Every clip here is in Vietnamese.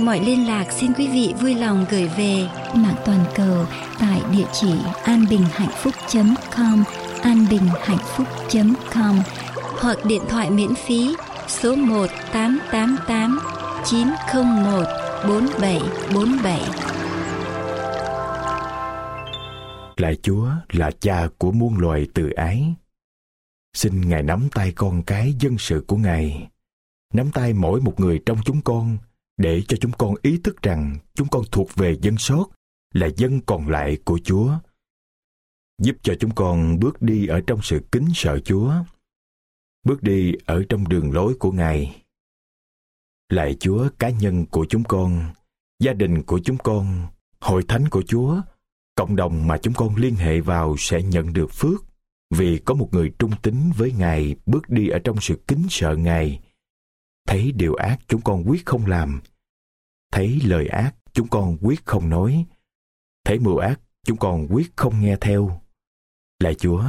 mọi liên lạc xin quý vị vui lòng gửi về mạng toàn cầu tại địa chỉ anbinhhạnhphúc.com anbinhhạnhphúc.com hoặc điện thoại miễn phí số 1 888 901 4747. Lạy Chúa là cha của muôn loài từ ái. Xin Ngài nắm tay con cái dân sự của Ngài, nắm tay mỗi một người trong chúng con để cho chúng con ý thức rằng chúng con thuộc về dân sót, là dân còn lại của Chúa. Giúp cho chúng con bước đi ở trong sự kính sợ Chúa, bước đi ở trong đường lối của Ngài. Lạy Chúa cá nhân của chúng con, gia đình của chúng con, hội thánh của Chúa, cộng đồng mà chúng con liên hệ vào sẽ nhận được phước vì có một người trung tín với Ngài bước đi ở trong sự kính sợ Ngài. Thấy điều ác chúng con quyết không làm. Thấy lời ác chúng con quyết không nói. Thấy mưu ác chúng con quyết không nghe theo. Lạy Chúa,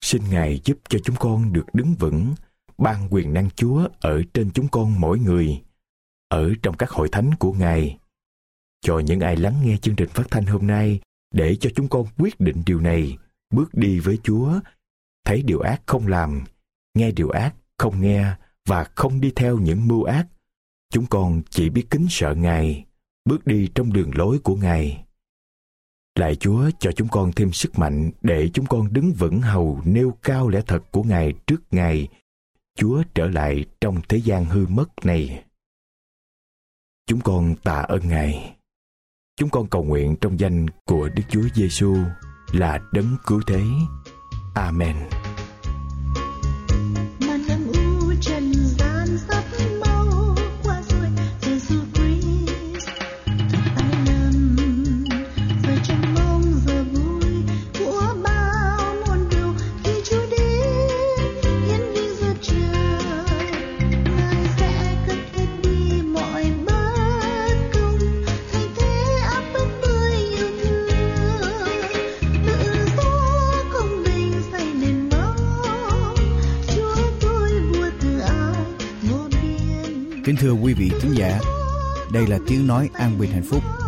xin Ngài giúp cho chúng con được đứng vững, ban quyền năng Chúa ở trên chúng con mỗi người, ở trong các hội thánh của Ngài. Cho những ai lắng nghe chương trình phát thanh hôm nay, để cho chúng con quyết định điều này, bước đi với Chúa, thấy điều ác không làm, nghe điều ác không nghe và không đi theo những mưu ác. Chúng con chỉ biết kính sợ Ngài, bước đi trong đường lối của Ngài. Lạy Chúa cho chúng con thêm sức mạnh để chúng con đứng vững hầu nêu cao lẽ thật của Ngài trước Ngài. Chúa trở lại trong thế gian hư mất này. Chúng con tạ ơn Ngài. Chúng con cầu nguyện trong danh của Đức Chúa Giêsu là đấng cứu thế. Amen. Kính thưa quý vị khán giả, đây là tiếng nói an bình hạnh phúc.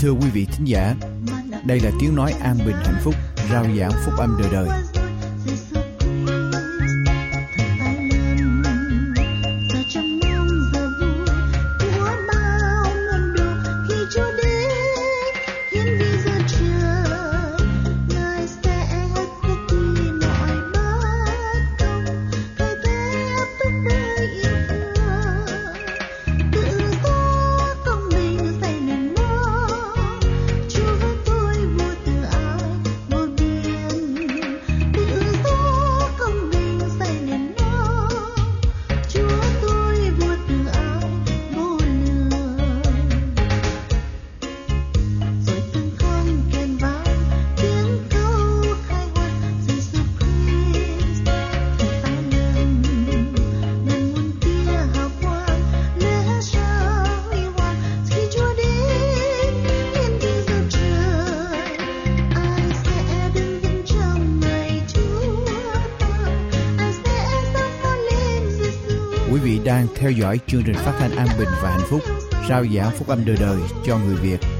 Thưa quý vị thính giả, đây là tiếng nói an bình hạnh phúc, rao giảng phúc âm đời đời. Quý vị đang theo dõi chương trình phát thanh an bình và hạnh phúc, sao giảng phúc âm đời đời cho người Việt.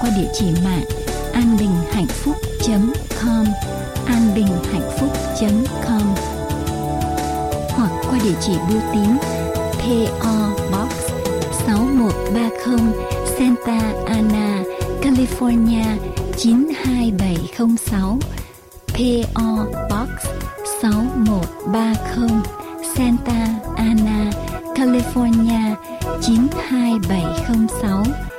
qua địa chỉ mạng anbinhhạnhphúc.com anbinhhạnhphúc.com hoặc qua địa chỉ bưu tín PO Box 6130 Santa Ana, California 92706 PO Box 6130 Santa Ana, California 92706.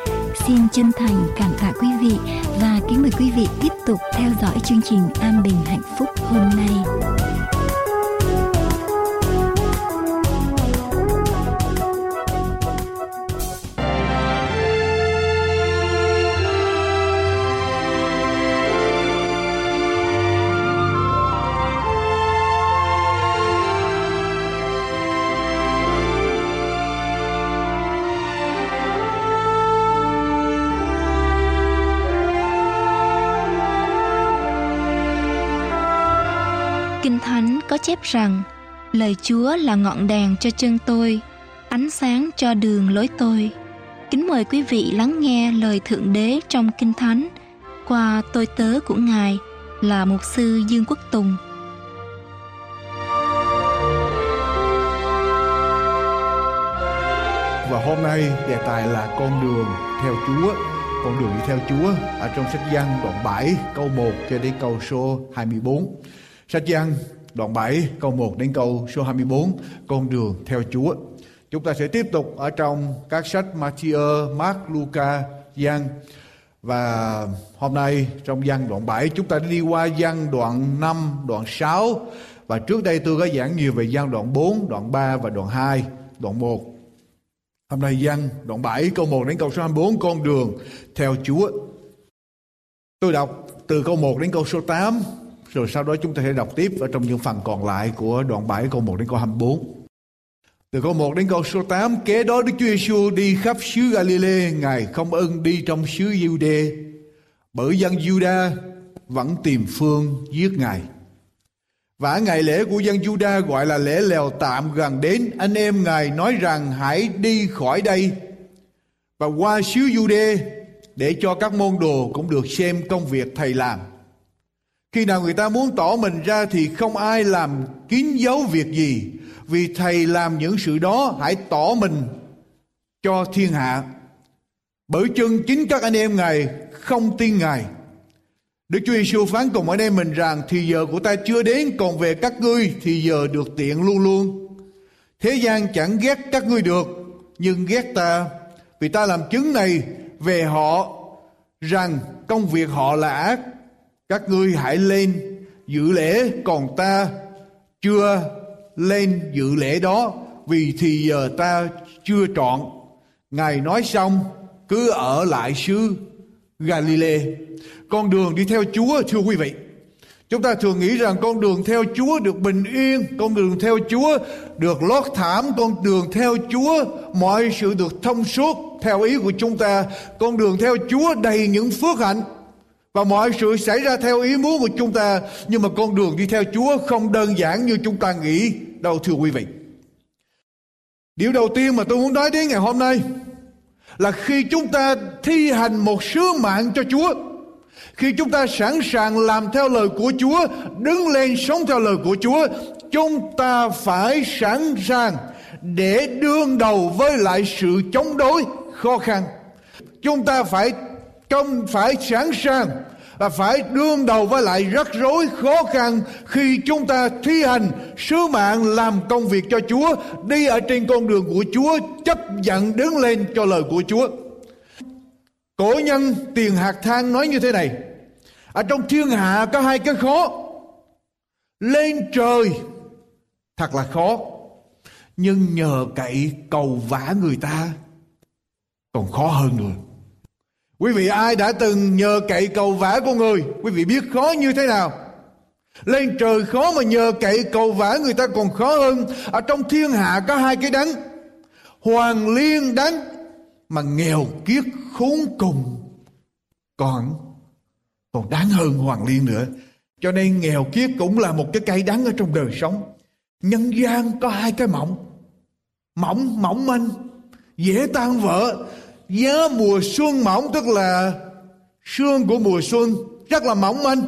Xin chân thành cảm tạ quý vị và kính mời quý vị tiếp tục theo dõi chương trình An Bình Hạnh Phúc hôm nay. Rằng lời Chúa là ngọn đèn cho chân tôi, ánh sáng cho đường lối tôi. Kính mời quý vị lắng nghe lời Thượng Đế trong Kinh Thánh qua tôi tớ của Ngài là Mục sư Dương Quốc Tùng. Và hôm nay đề tài là con đường theo Chúa con đường đi theo Chúa ở trong sách Giăng đoạn 7 câu 1 cho đến câu số 24. Sách Giăng đoạn 7 câu 1 đến câu số 24 con đường theo Chúa. Chúng ta sẽ tiếp tục ở trong các sách Matthew, Mark, Luca, Giăng và hôm nay trong văn đoạn 7 chúng ta đi qua văn đoạn 5, đoạn 6 và trước đây tôi có giảng nhiều về văn đoạn 4, đoạn 3 và đoạn 2, đoạn 1. Hôm nay văn đoạn 7 câu 1 đến câu số 24 con đường theo Chúa. Tôi đọc từ câu 1 đến câu số 8 rồi sau đó chúng ta sẽ đọc tiếp ở trong những phần còn lại của đoạn 7 câu 1 đến câu 24. Từ câu 1 đến câu số 8, kế đó Đức Chúa Giêsu đi khắp xứ Galilee, Ngài không ưng đi trong xứ Giu-đê, bởi dân Juda vẫn tìm phương giết Ngài. Và ngày lễ của dân Juda gọi là lễ lèo tạm gần đến, anh em Ngài nói rằng hãy đi khỏi đây và qua xứ Jude để cho các môn đồ cũng được xem công việc thầy làm. Khi nào người ta muốn tỏ mình ra thì không ai làm kín dấu việc gì. Vì Thầy làm những sự đó, hãy tỏ mình cho thiên hạ. Bởi chân chính các anh em Ngài không tin Ngài. Đức Chúa Giêsu phán cùng anh em mình rằng, thì giờ của ta chưa đến, còn về các ngươi thì giờ được tiện luôn luôn. Thế gian chẳng ghét các ngươi được, nhưng ghét ta, vì ta làm chứng này về họ rằng công việc họ là ác các ngươi hãy lên dự lễ còn ta chưa lên dự lễ đó vì thì giờ ta chưa trọn. Ngài nói xong cứ ở lại xứ Galilee. Con đường đi theo Chúa thưa quý vị. Chúng ta thường nghĩ rằng con đường theo Chúa được bình yên, con đường theo Chúa được lót thảm, con đường theo Chúa mọi sự được thông suốt theo ý của chúng ta. Con đường theo Chúa đầy những phước hạnh và mọi sự xảy ra theo ý muốn của chúng ta. Nhưng mà con đường đi theo Chúa không đơn giản như chúng ta nghĩ đâu thưa quý vị. Điều đầu tiên mà tôi muốn nói đến ngày hôm nay là khi chúng ta thi hành một sứ mạng cho Chúa khi chúng ta sẵn sàng làm theo lời của Chúa, đứng lên sống theo lời của Chúa, chúng ta phải sẵn sàng để đương đầu với lại sự chống đối khó khăn. Chúng ta phải công phải sẵn sàng và phải đương đầu với lại rắc rối khó khăn khi chúng ta thi hành sứ mạng làm công việc cho Chúa, đi ở trên con đường của Chúa, chấp nhận đứng lên cho lời của Chúa. Cổ nhân tiền hạt thang nói như thế này. Ở trong thiên hạ có hai cái khó. Lên trời thật là khó. Nhưng nhờ cậy cầu vả người ta còn khó hơn nữa. Quý vị ai đã từng nhờ cậy cầu vả của người, quý vị biết khó như thế nào? Lên trời khó mà nhờ cậy cầu vả người ta còn khó hơn. Ở trong thiên hạ có hai cái đắng. Hoàng liên đắng mà nghèo kiết khốn cùng còn còn đáng hơn hoàng liên nữa cho nên nghèo kiết cũng là một cái cây đắng ở trong đời sống nhân gian có hai cái mỏng mỏng mỏng manh dễ tan vỡ giá mùa xuân mỏng tức là sương của mùa xuân. Rất là mỏng manh.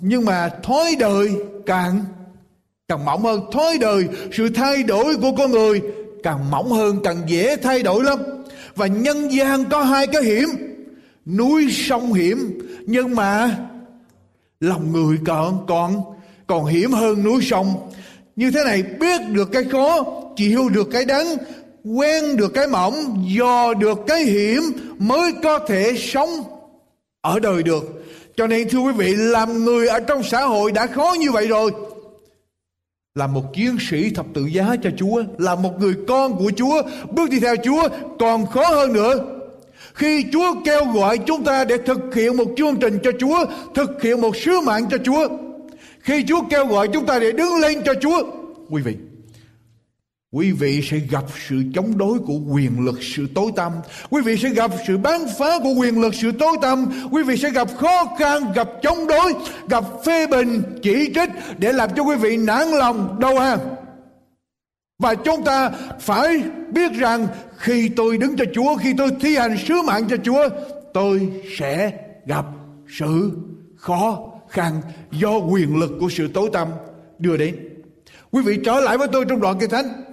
Nhưng mà thói đời càng càng mỏng hơn. Thói đời, sự thay đổi của con người càng mỏng hơn, càng dễ thay đổi lắm. Và nhân gian có hai cái hiểm. Núi sông hiểm. Nhưng mà lòng người còn còn còn hiểm hơn núi sông. Như thế này biết được cái khó, chịu được cái đắng quen được cái mỏng dò được cái hiểm mới có thể sống ở đời được. Cho nên thưa quý vị làm người ở trong xã hội đã khó như vậy rồi. Là một chiến sĩ thập tự giá cho Chúa là một người con của Chúa bước đi theo Chúa còn khó hơn nữa. Khi Chúa kêu gọi chúng ta để thực hiện một chương trình cho Chúa, thực hiện một sứ mạng cho Chúa, khi Chúa kêu gọi chúng ta để đứng lên cho Chúa, quý vị, quý vị sẽ gặp sự chống đối của quyền lực sự tối tăm quý vị sẽ gặp sự bán phá của quyền lực sự tối tăm quý vị sẽ gặp khó khăn gặp chống đối gặp phê bình chỉ trích để làm cho quý vị nản lòng đầu hàng và chúng ta phải biết rằng khi tôi đứng cho Chúa, khi tôi thi hành sứ mạng cho Chúa, tôi sẽ gặp sự khó khăn do quyền lực của sự tối tăm đưa đến. Quý vị trở lại với tôi trong đoạn kinh thánh.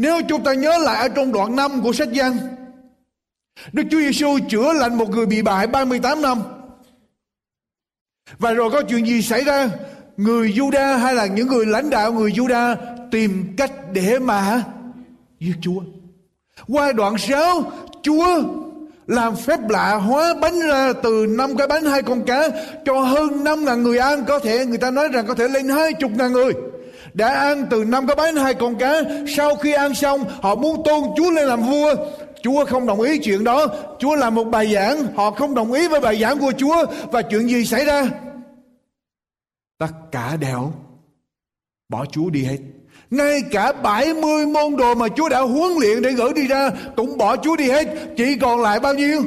Nếu chúng ta nhớ lại ở trong đoạn 5 của sách Giăng, Đức Chúa Giêsu chữa lành một người bị bại 38 năm. Và rồi có chuyện gì xảy ra? Người Juda hay là những người lãnh đạo người Juda tìm cách để mà giết Chúa. Qua đoạn 6, Chúa làm phép lạ hóa bánh ra từ năm cái bánh hai con cá cho hơn năm ngàn người ăn có thể người ta nói rằng có thể lên hai chục ngàn người đã ăn từ năm cái bánh hai con cá sau khi ăn xong, họ muốn tôn Chúa lên làm vua Chúa không đồng ý chuyện đó Chúa làm một bài giảng Họ không đồng ý với bài giảng của Chúa Và chuyện gì xảy ra Tất cả đều Bỏ Chúa đi hết ngay cả 70 môn đồ mà Chúa đã huấn luyện để gửi đi ra cũng bỏ Chúa đi hết. Chỉ còn lại bao nhiêu?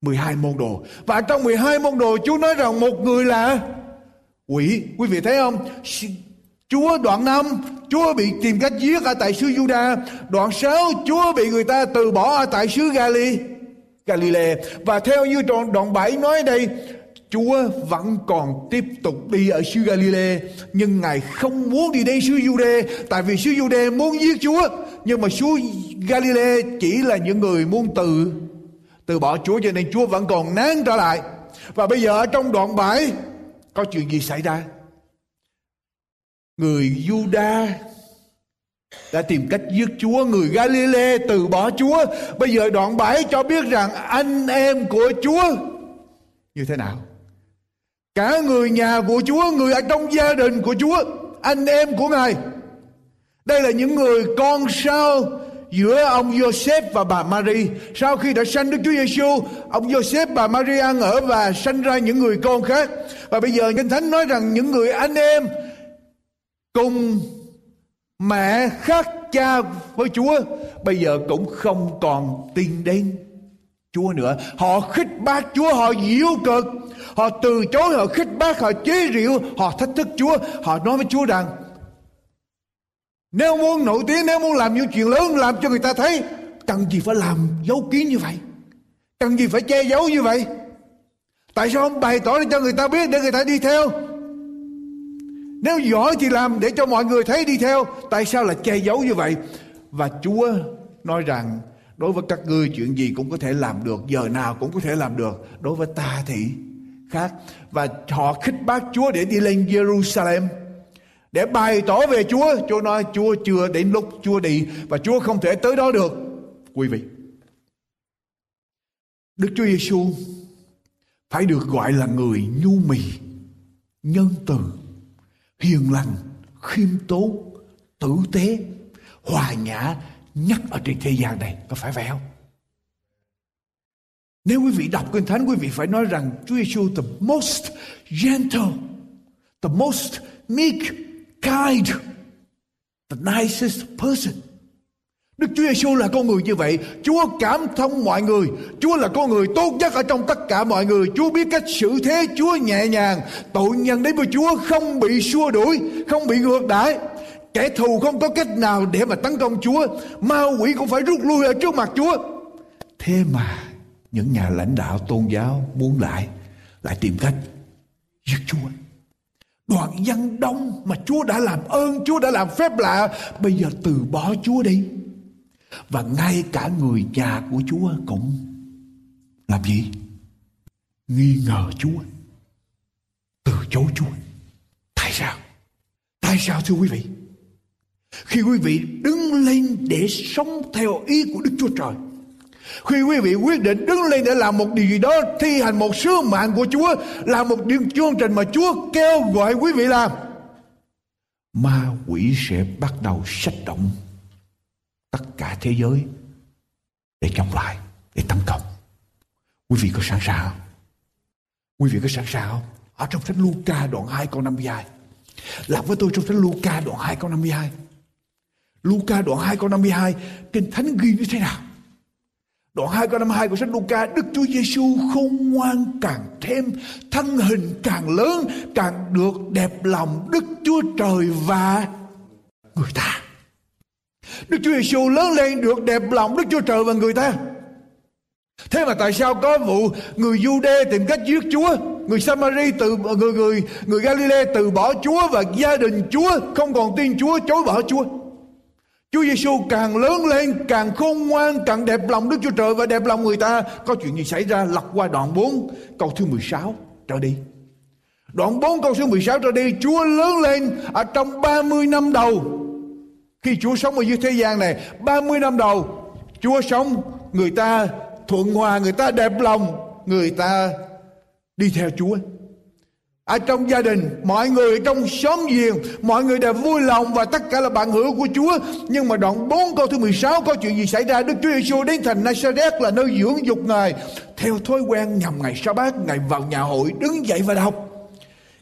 12 môn đồ. Và trong 12 môn đồ, Chúa nói rằng một người là quỷ. Quý vị thấy không? Chúa đoạn 5 Chúa bị tìm cách giết ở tại xứ Juda. Đoạn 6 Chúa bị người ta từ bỏ ở tại xứ Gali Galilee. Và theo như đoạn, đoạn 7 nói đây Chúa vẫn còn tiếp tục đi ở xứ Galilee. Nhưng Ngài không muốn đi đến xứ Jude tại vì xứ Jude muốn giết Chúa. Nhưng mà xứ Galilee chỉ là những người muốn từ từ bỏ Chúa cho nên Chúa vẫn còn nán trở lại. Và bây giờ ở trong đoạn 7 có chuyện gì xảy ra? Người Juda đã tìm cách giết Chúa người Galilee từ bỏ Chúa bây giờ đoạn 7 cho biết rằng anh em của Chúa như thế nào Cả người nhà của Chúa, người ở trong gia đình của Chúa, anh em của Ngài. Đây là những người con sao giữa ông Joseph và bà Mary. Sau khi đã sanh Đức Chúa Giêsu, ông Joseph bà Mary ăn ở và sanh ra những người con khác. Và bây giờ Kinh Thánh nói rằng những người anh em cùng mẹ khác cha với Chúa bây giờ cũng không còn tin đến Chúa nữa. Họ khích bác Chúa, họ diễu cực, họ từ chối, họ khích bác, họ chế rượu, họ thách thức Chúa. Họ nói với Chúa rằng nếu muốn nổi tiếng, nếu muốn làm những chuyện lớn làm cho người ta thấy, cần gì phải làm giấu kín như vậy? Cần gì phải che giấu như vậy? Tại sao không bày tỏ để cho người ta biết để người ta đi theo? Nếu giỏi thì làm để cho mọi người thấy đi theo. Tại sao là che giấu như vậy? Và Chúa nói rằng đối với các ngươi chuyện gì cũng có thể làm được, giờ nào cũng có thể làm được. Đối với ta thì khác. Và họ khích bác Chúa để đi lên Jerusalem để bày tỏ về Chúa. Chúa nói Chúa chưa đến lúc Chúa đi và Chúa không thể tới đó được. Quý vị, Đức Chúa Giêsu phải được gọi là người nhu mì, nhân từ, hiền lành, khiêm tốn, tử tế, hòa nhã nhất ở trên thế gian này. Có phải vậy không? Nếu quý vị đọc Kinh Thánh, quý vị phải nói rằng Chúa Giêsu the most gentle, the most meek, kind, the nicest person. Đức Chúa Giêsu là con người như vậy. Chúa cảm thông mọi người. Chúa là con người tốt nhất ở trong tất cả mọi người. Chúa biết cách xử thế. Chúa nhẹ nhàng. Tội nhân đến với Chúa không bị xua đuổi, không bị ngược đãi. Kẻ thù không có cách nào để mà tấn công Chúa. Ma quỷ cũng phải rút lui ở trước mặt Chúa. Thế mà những nhà lãnh đạo tôn giáo muốn lại lại tìm cách giết Chúa. đoạn dân đông mà Chúa đã làm ơn, Chúa đã làm phép lạ, bây giờ từ bỏ Chúa đi. Và ngay cả người cha của Chúa cũng làm gì? Nghi ngờ Chúa. Từ chối Chúa. Tại sao? Tại sao, thưa quý vị? Khi quý vị đứng lên để sống theo ý của Đức Chúa Trời, khi quý vị quyết định đứng lên để làm một điều gì đó, thi hành một sứ mạng của Chúa làm một điều chương trình mà Chúa kêu gọi quý vị làm, ma quỷ sẽ bắt đầu sách động tất cả thế giới để chống lại, để tấn công. Quý vị có sẵn sàng không? Quý vị có sẵn sàng không? Ở trong sách Luca đoạn 2 câu 52 làm với tôi trong sách Luca đoạn 2 câu 52 Luca đoạn 2 câu 52 Kinh Thánh ghi như thế nào? Đoạn 2 câu 52 của sách Luca, Đức Chúa Giêsu khôn ngoan càng thêm, Thân hình càng lớn, Càng được đẹp lòng Đức Chúa Trời và người ta. Đức Chúa Giêsu lớn lên được đẹp lòng Đức Chúa Trời và người ta Thế mà tại sao có vụ người Jude tìm cách giết Chúa Người Samari từ người người người Galilee từ bỏ Chúa và gia đình Chúa không còn tin Chúa chối bỏ Chúa Chúa Giêsu càng lớn lên, càng khôn ngoan, càng đẹp lòng Đức Chúa Trời và đẹp lòng người ta. Có chuyện gì xảy ra lật qua đoạn 4 câu thứ 16 trở đi. Đoạn 4 câu số 16 trở đi, Chúa lớn lên ở trong 30 năm đầu. Khi Chúa sống ở dưới thế gian này, 30 năm đầu, Chúa sống, người ta thuận hòa, người ta đẹp lòng, người ta đi theo Chúa. Ở trong gia đình mọi người trong xóm giềng mọi người đều vui lòng và tất cả là bạn hữu của Chúa. Nhưng mà đoạn 4 câu thứ 16 có chuyện gì xảy ra? Đức Chúa Giêsu đến thành Nazareth là nơi dưỡng dục ngài. Theo thói quen nhằm ngày sa bát ngài vào nhà hội đứng dậy và đọc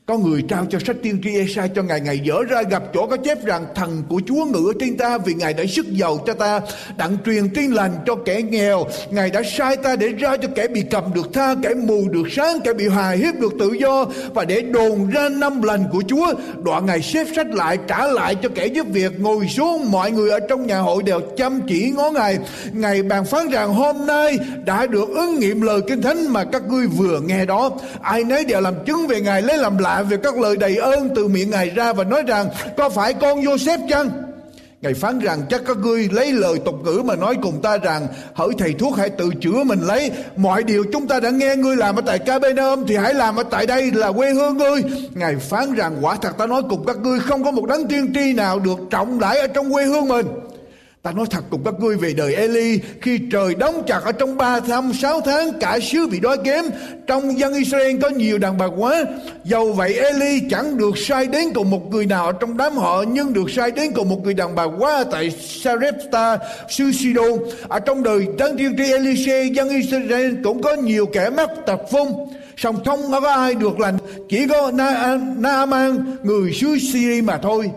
có người trao cho sách tiên tri Esai cho Ngài Ngài dở ra gặp chỗ có chép rằng thần của Chúa ngự ở trên ta vì Ngài đã sức giàu cho ta, đặng truyền tin lành cho kẻ nghèo. Ngài đã sai ta để ra cho kẻ bị cầm được tha, kẻ mù được sáng, kẻ bị hài hiếp được tự do. Và để đồn ra năm lành của Chúa đoạn Ngài xếp sách lại, trả lại cho kẻ giúp việc. Ngồi xuống, mọi người ở trong nhà hội đều chăm chỉ ngó Ngài. Ngài bàn phán rằng, hôm nay đã được ứng nghiệm lời kinh thánh mà các ngươi vừa nghe đó. Ai nấy đều làm chứng về Ngài, lấy làm lạ về các lời đầy ơn từ miệng Ngài ra và nói rằng, có phải con Joseph chăng? Ngài phán rằng, chắc các ngươi lấy lời tục ngữ mà nói cùng ta rằng, hỡi thầy thuốc hãy tự chữa mình lấy mọi điều chúng ta đã nghe ngươi làm ở tại Capernaum thì hãy làm ở tại đây là quê hương ngươi. Ngài phán rằng, quả thật ta nói cùng các ngươi không có một đấng tiên tri nào được trọng đãi ở trong quê hương mình. Ta nói thật cùng các ngươi về đời Eli Khi trời đóng chặt ở trong 3 năm 6 tháng Cả xứ bị đói kém Trong dân Israel có nhiều đàn bà quá. Dầu vậy Eli chẳng được sai đến cùng một người nào trong đám họ Nhưng được sai đến cùng một người đàn bà quá Tại Sarepta, xứ Sidon. Ở trong đời đấng tiên tri Elise Dân Israel cũng có nhiều kẻ mắc tật phong song không có ai được lành chỉ có Na, Naaman người xứ Syria mà thôi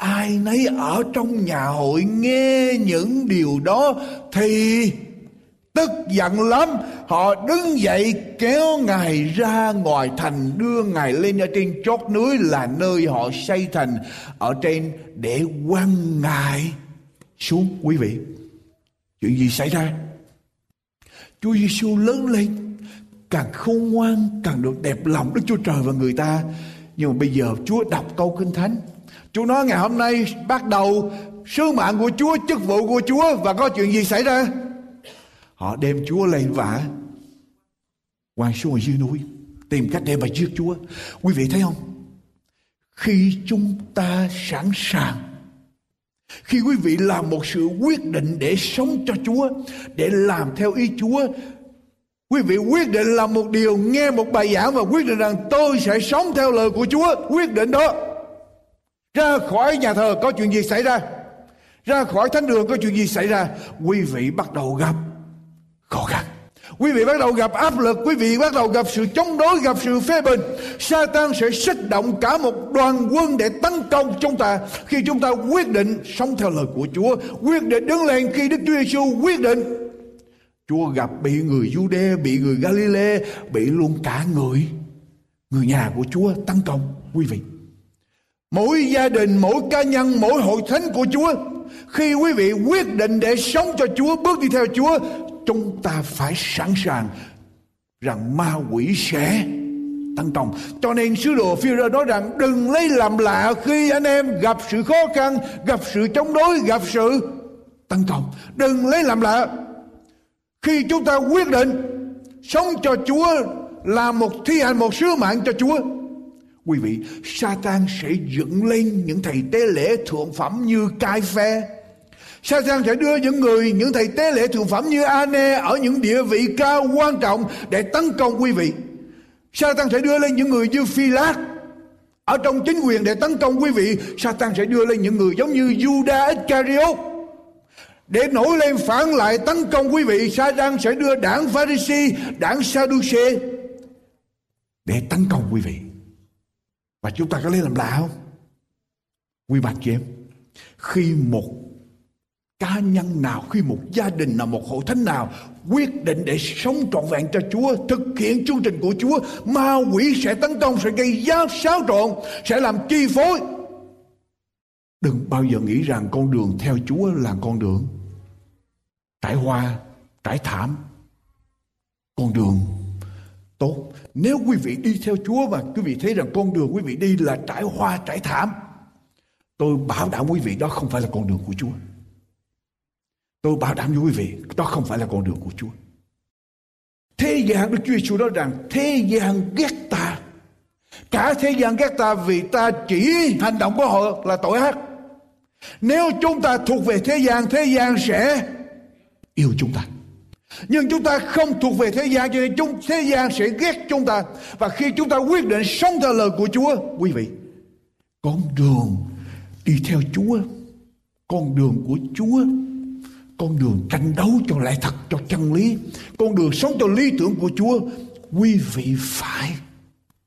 ai nấy ở trong nhà hội nghe những điều đó thì tức giận lắm. Họ đứng dậy kéo ngài ra ngoài thành, đưa ngài lên ở trên chót núi là nơi họ xây thành. Ở trên để quăng ngài xuống. Quý vị, chuyện gì xảy ra? Chúa Giêsu lớn lên, càng khôn ngoan, càng được đẹp lòng Đức Chúa Trời và người ta. Nhưng mà bây giờ Chúa đọc câu kinh thánh. Chúa nói ngày hôm nay bắt đầu sứ mạng của Chúa, chức vụ của Chúa và có chuyện gì xảy ra? Họ đem Chúa lên vả quăng xuống ở dưới núi tìm cách để mà giết Chúa. Quý vị thấy không? Khi chúng ta sẵn sàng khi quý vị làm một sự quyết định để sống cho Chúa, để làm theo ý Chúa, quý vị quyết định làm một điều, nghe một bài giảng và quyết định rằng tôi sẽ sống theo lời của Chúa, quyết định đó ra khỏi nhà thờ có chuyện gì xảy ra? Ra khỏi thánh đường có chuyện gì xảy ra? Quý vị bắt đầu gặp khó khăn. Quý vị bắt đầu gặp áp lực. Quý vị bắt đầu gặp sự chống đối, gặp sự phê bình. Satan sẽ kích động cả một đoàn quân để tấn công chúng ta khi chúng ta quyết định sống theo lời của Chúa, quyết định đứng lên khi Đức Chúa Giêsu quyết định. Chúa gặp bị người Jude bị người Galilee bị luôn cả người người nhà của Chúa tấn công. Quý vị Mỗi gia đình, mỗi cá nhân, mỗi hội thánh của Chúa Khi quý vị quyết định để sống cho Chúa, bước đi theo Chúa Chúng ta phải sẵn sàng rằng ma quỷ sẽ tấn công. Cho nên sứ đồ phi nói rằng đừng lấy làm lạ khi anh em gặp sự khó khăn, gặp sự chống đối, gặp sự tấn công. Đừng lấy làm lạ. Khi chúng ta quyết định sống cho Chúa là một thi hành một sứ mạng cho Chúa Quý vị, Satan sẽ dựng lên những thầy tế lễ thượng phẩm như cai phe. Satan sẽ đưa những người, những thầy tế lễ thượng phẩm như Ane ở những địa vị cao quan trọng để tấn công quý vị. Satan sẽ đưa lên những người như Phi Lát ở trong chính quyền để tấn công quý vị. Satan sẽ đưa lên những người giống như Judas Iscariot để nổi lên phản lại tấn công quý vị. Satan sẽ đưa đảng Pharisee, đảng Sadducee để tấn công quý vị. Và chúng ta có lấy làm lạ không? Quý bạn chị em, khi một cá nhân nào, khi một gia đình nào, một hội thánh nào quyết định để sống trọn vẹn cho Chúa, thực hiện chương trình của Chúa, ma quỷ sẽ tấn công, sẽ gây giáp xáo trộn, sẽ làm chi phối. Đừng bao giờ nghĩ rằng con đường theo Chúa là con đường trải hoa, trải thảm. Con đường tốt. Nếu quý vị đi theo Chúa và quý vị thấy rằng con đường quý vị đi là trải hoa trải thảm, tôi bảo đảm quý vị đó không phải là con đường của Chúa. Tôi bảo đảm với quý vị, đó không phải là con đường của Chúa. Thế gian Đức Chúa Giêsu nói rằng thế gian ghét ta. Cả thế gian ghét ta vì ta chỉ hành động của họ là tội ác. Nếu chúng ta thuộc về thế gian, thế gian sẽ yêu chúng ta. Nhưng chúng ta không thuộc về thế gian cho nên chúng thế gian sẽ ghét chúng ta. Và khi chúng ta quyết định sống theo lời của Chúa, quý vị, con đường đi theo Chúa, con đường của Chúa, con đường tranh đấu cho lẽ thật, cho chân lý, con đường sống cho lý tưởng của Chúa, quý vị phải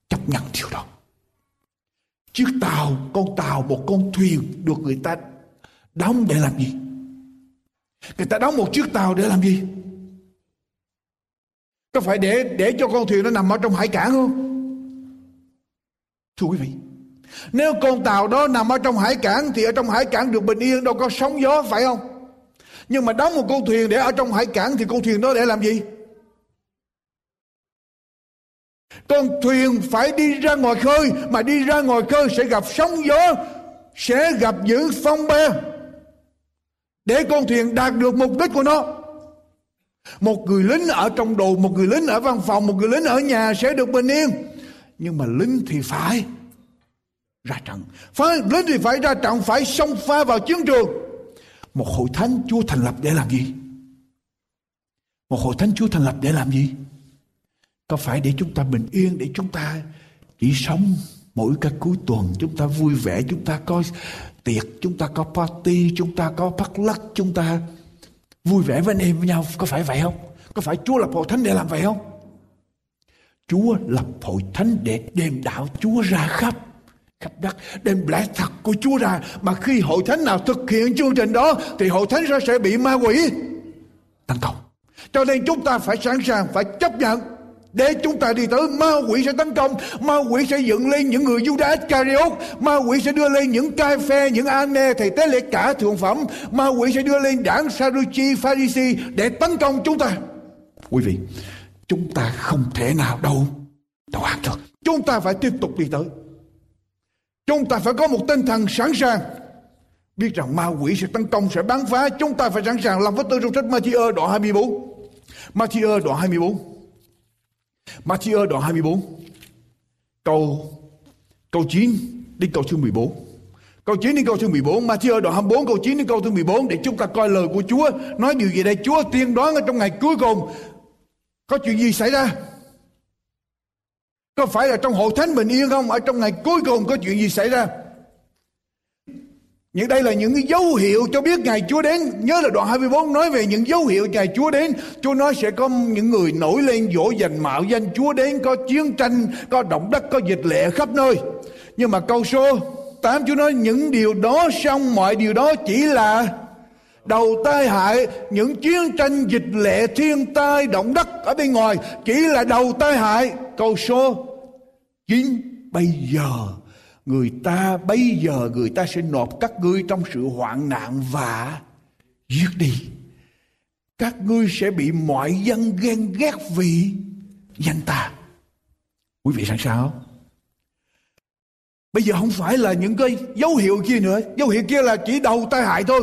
chấp nhận điều đó. Chiếc tàu, con tàu, một con thuyền được người ta đóng để làm gì? Người ta đóng một chiếc tàu để làm gì? Có phải để để cho con thuyền nó nằm ở trong hải cảng không? Thưa quý vị, nếu con tàu đó nằm ở trong hải cảng thì ở trong hải cảng được bình yên đâu có sóng gió phải không? Nhưng mà đóng một con thuyền để ở trong hải cảng thì con thuyền đó để làm gì? Con thuyền phải đi ra ngoài khơi mà đi ra ngoài khơi sẽ gặp sóng gió, sẽ gặp những phong ba để con thuyền đạt được mục đích của nó. Một người lính ở trong đồ, một người lính ở văn phòng, một người lính ở nhà sẽ được bình yên. Nhưng mà lính thì phải ra trận. Phải, lính thì phải ra trận, phải xông pha vào chiến trường. một hội thánh Chúa thành lập để làm gì? Một hội thánh Chúa thành lập để làm gì? Có phải để chúng ta bình yên, để chúng ta chỉ sống mỗi cái cuối tuần chúng ta vui vẻ, chúng ta có tiệc, chúng ta có party, chúng ta có bắt lắc, chúng ta vui vẻ với anh em với nhau. Có phải vậy không? Có phải Chúa lập hội thánh để làm vậy không? Chúa lập hội thánh để đem đạo Chúa ra khắp khắp đất, đem lẽ thật của Chúa ra mà khi hội thánh nào thực hiện chương trình đó, thì hội thánh sẽ bị ma quỷ tấn công cho nên chúng ta phải sẵn sàng, phải chấp nhận để chúng ta đi tới, ma quỷ sẽ tấn công, ma quỷ sẽ dựng lên những người Judas Iscariot, ma quỷ sẽ đưa lên những cai phe, những ane, thầy tế lễ cả thượng phẩm, ma quỷ sẽ đưa lên đảng Sadducee Pharisee để tấn công chúng ta. Quý vị, chúng ta không thể nào đâu. Đâu ăn được chúng ta phải tiếp tục đi tới. Chúng ta phải có một tinh thần sẵn sàng. Biết rằng ma quỷ sẽ tấn công, sẽ bắn phá, chúng ta phải sẵn sàng làm với tôi trong sách Matthew đoạn 24 Matthew đoạn 24 Matthew đoạn 24 câu câu 9 đến câu thứ 14 Câu 9 đến câu thứ 14 Matthew đoạn 24 câu 9 đến câu thứ 14 Để chúng ta coi lời của Chúa, Nói điều gì đây? Chúa tiên đoán ở trong ngày cuối cùng Có chuyện gì xảy ra? Có phải là trong hội thánh bình yên không? Ở trong ngày cuối cùng có chuyện gì xảy ra? Những đây là những cái dấu hiệu cho biết ngày Chúa đến. Nhớ là đoạn 24 nói về những dấu hiệu ngày Chúa đến. Chúa nói sẽ có những người nổi lên dỗ dành mạo danh Chúa đến. Có chiến tranh, có động đất, có dịch lệ khắp nơi. Nhưng mà câu số 8 Chúa nói những điều đó xong mọi điều đó chỉ là đầu tai hại những chiến tranh dịch lệ thiên tai động đất ở bên ngoài chỉ là đầu tai hại câu số 9 bây giờ người ta bây giờ người ta sẽ nộp các ngươi trong sự hoạn nạn và giết đi. Các ngươi sẽ bị mọi dân ghen ghét vì danh ta. Quý vị sẵn sàng không bây giờ không phải là những cái dấu hiệu kia nữa. Dấu hiệu kia là chỉ đầu tai hại thôi.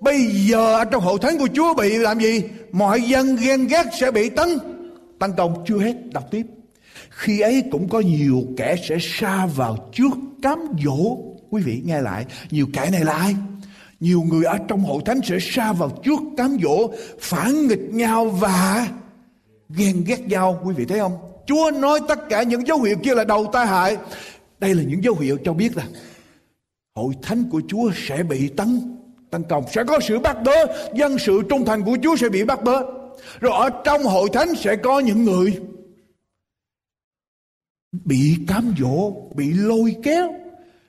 Bây giờ trong hội thánh của chúa bị làm gì? Mọi dân ghen ghét sẽ bị tấn. Tấn công chưa hết đọc tiếp khi ấy cũng có nhiều kẻ sẽ xa vào trước cám dỗ. Quý vị nghe lại, nhiều kẻ này là ai? Nhiều người ở trong hội thánh sẽ xa vào trước cám dỗ, phản nghịch nhau và ghen ghét nhau. Quý vị thấy không? Chúa nói tất cả những dấu hiệu kia là đầu tai hại. Đây là những dấu hiệu cho biết là hội thánh của chúa sẽ bị tấn tấn công, sẽ có sự bắt bớ. Dân sự trung thành của chúa sẽ bị bắt bớ. Rồi ở trong hội thánh sẽ có những người bị cám dỗ bị lôi kéo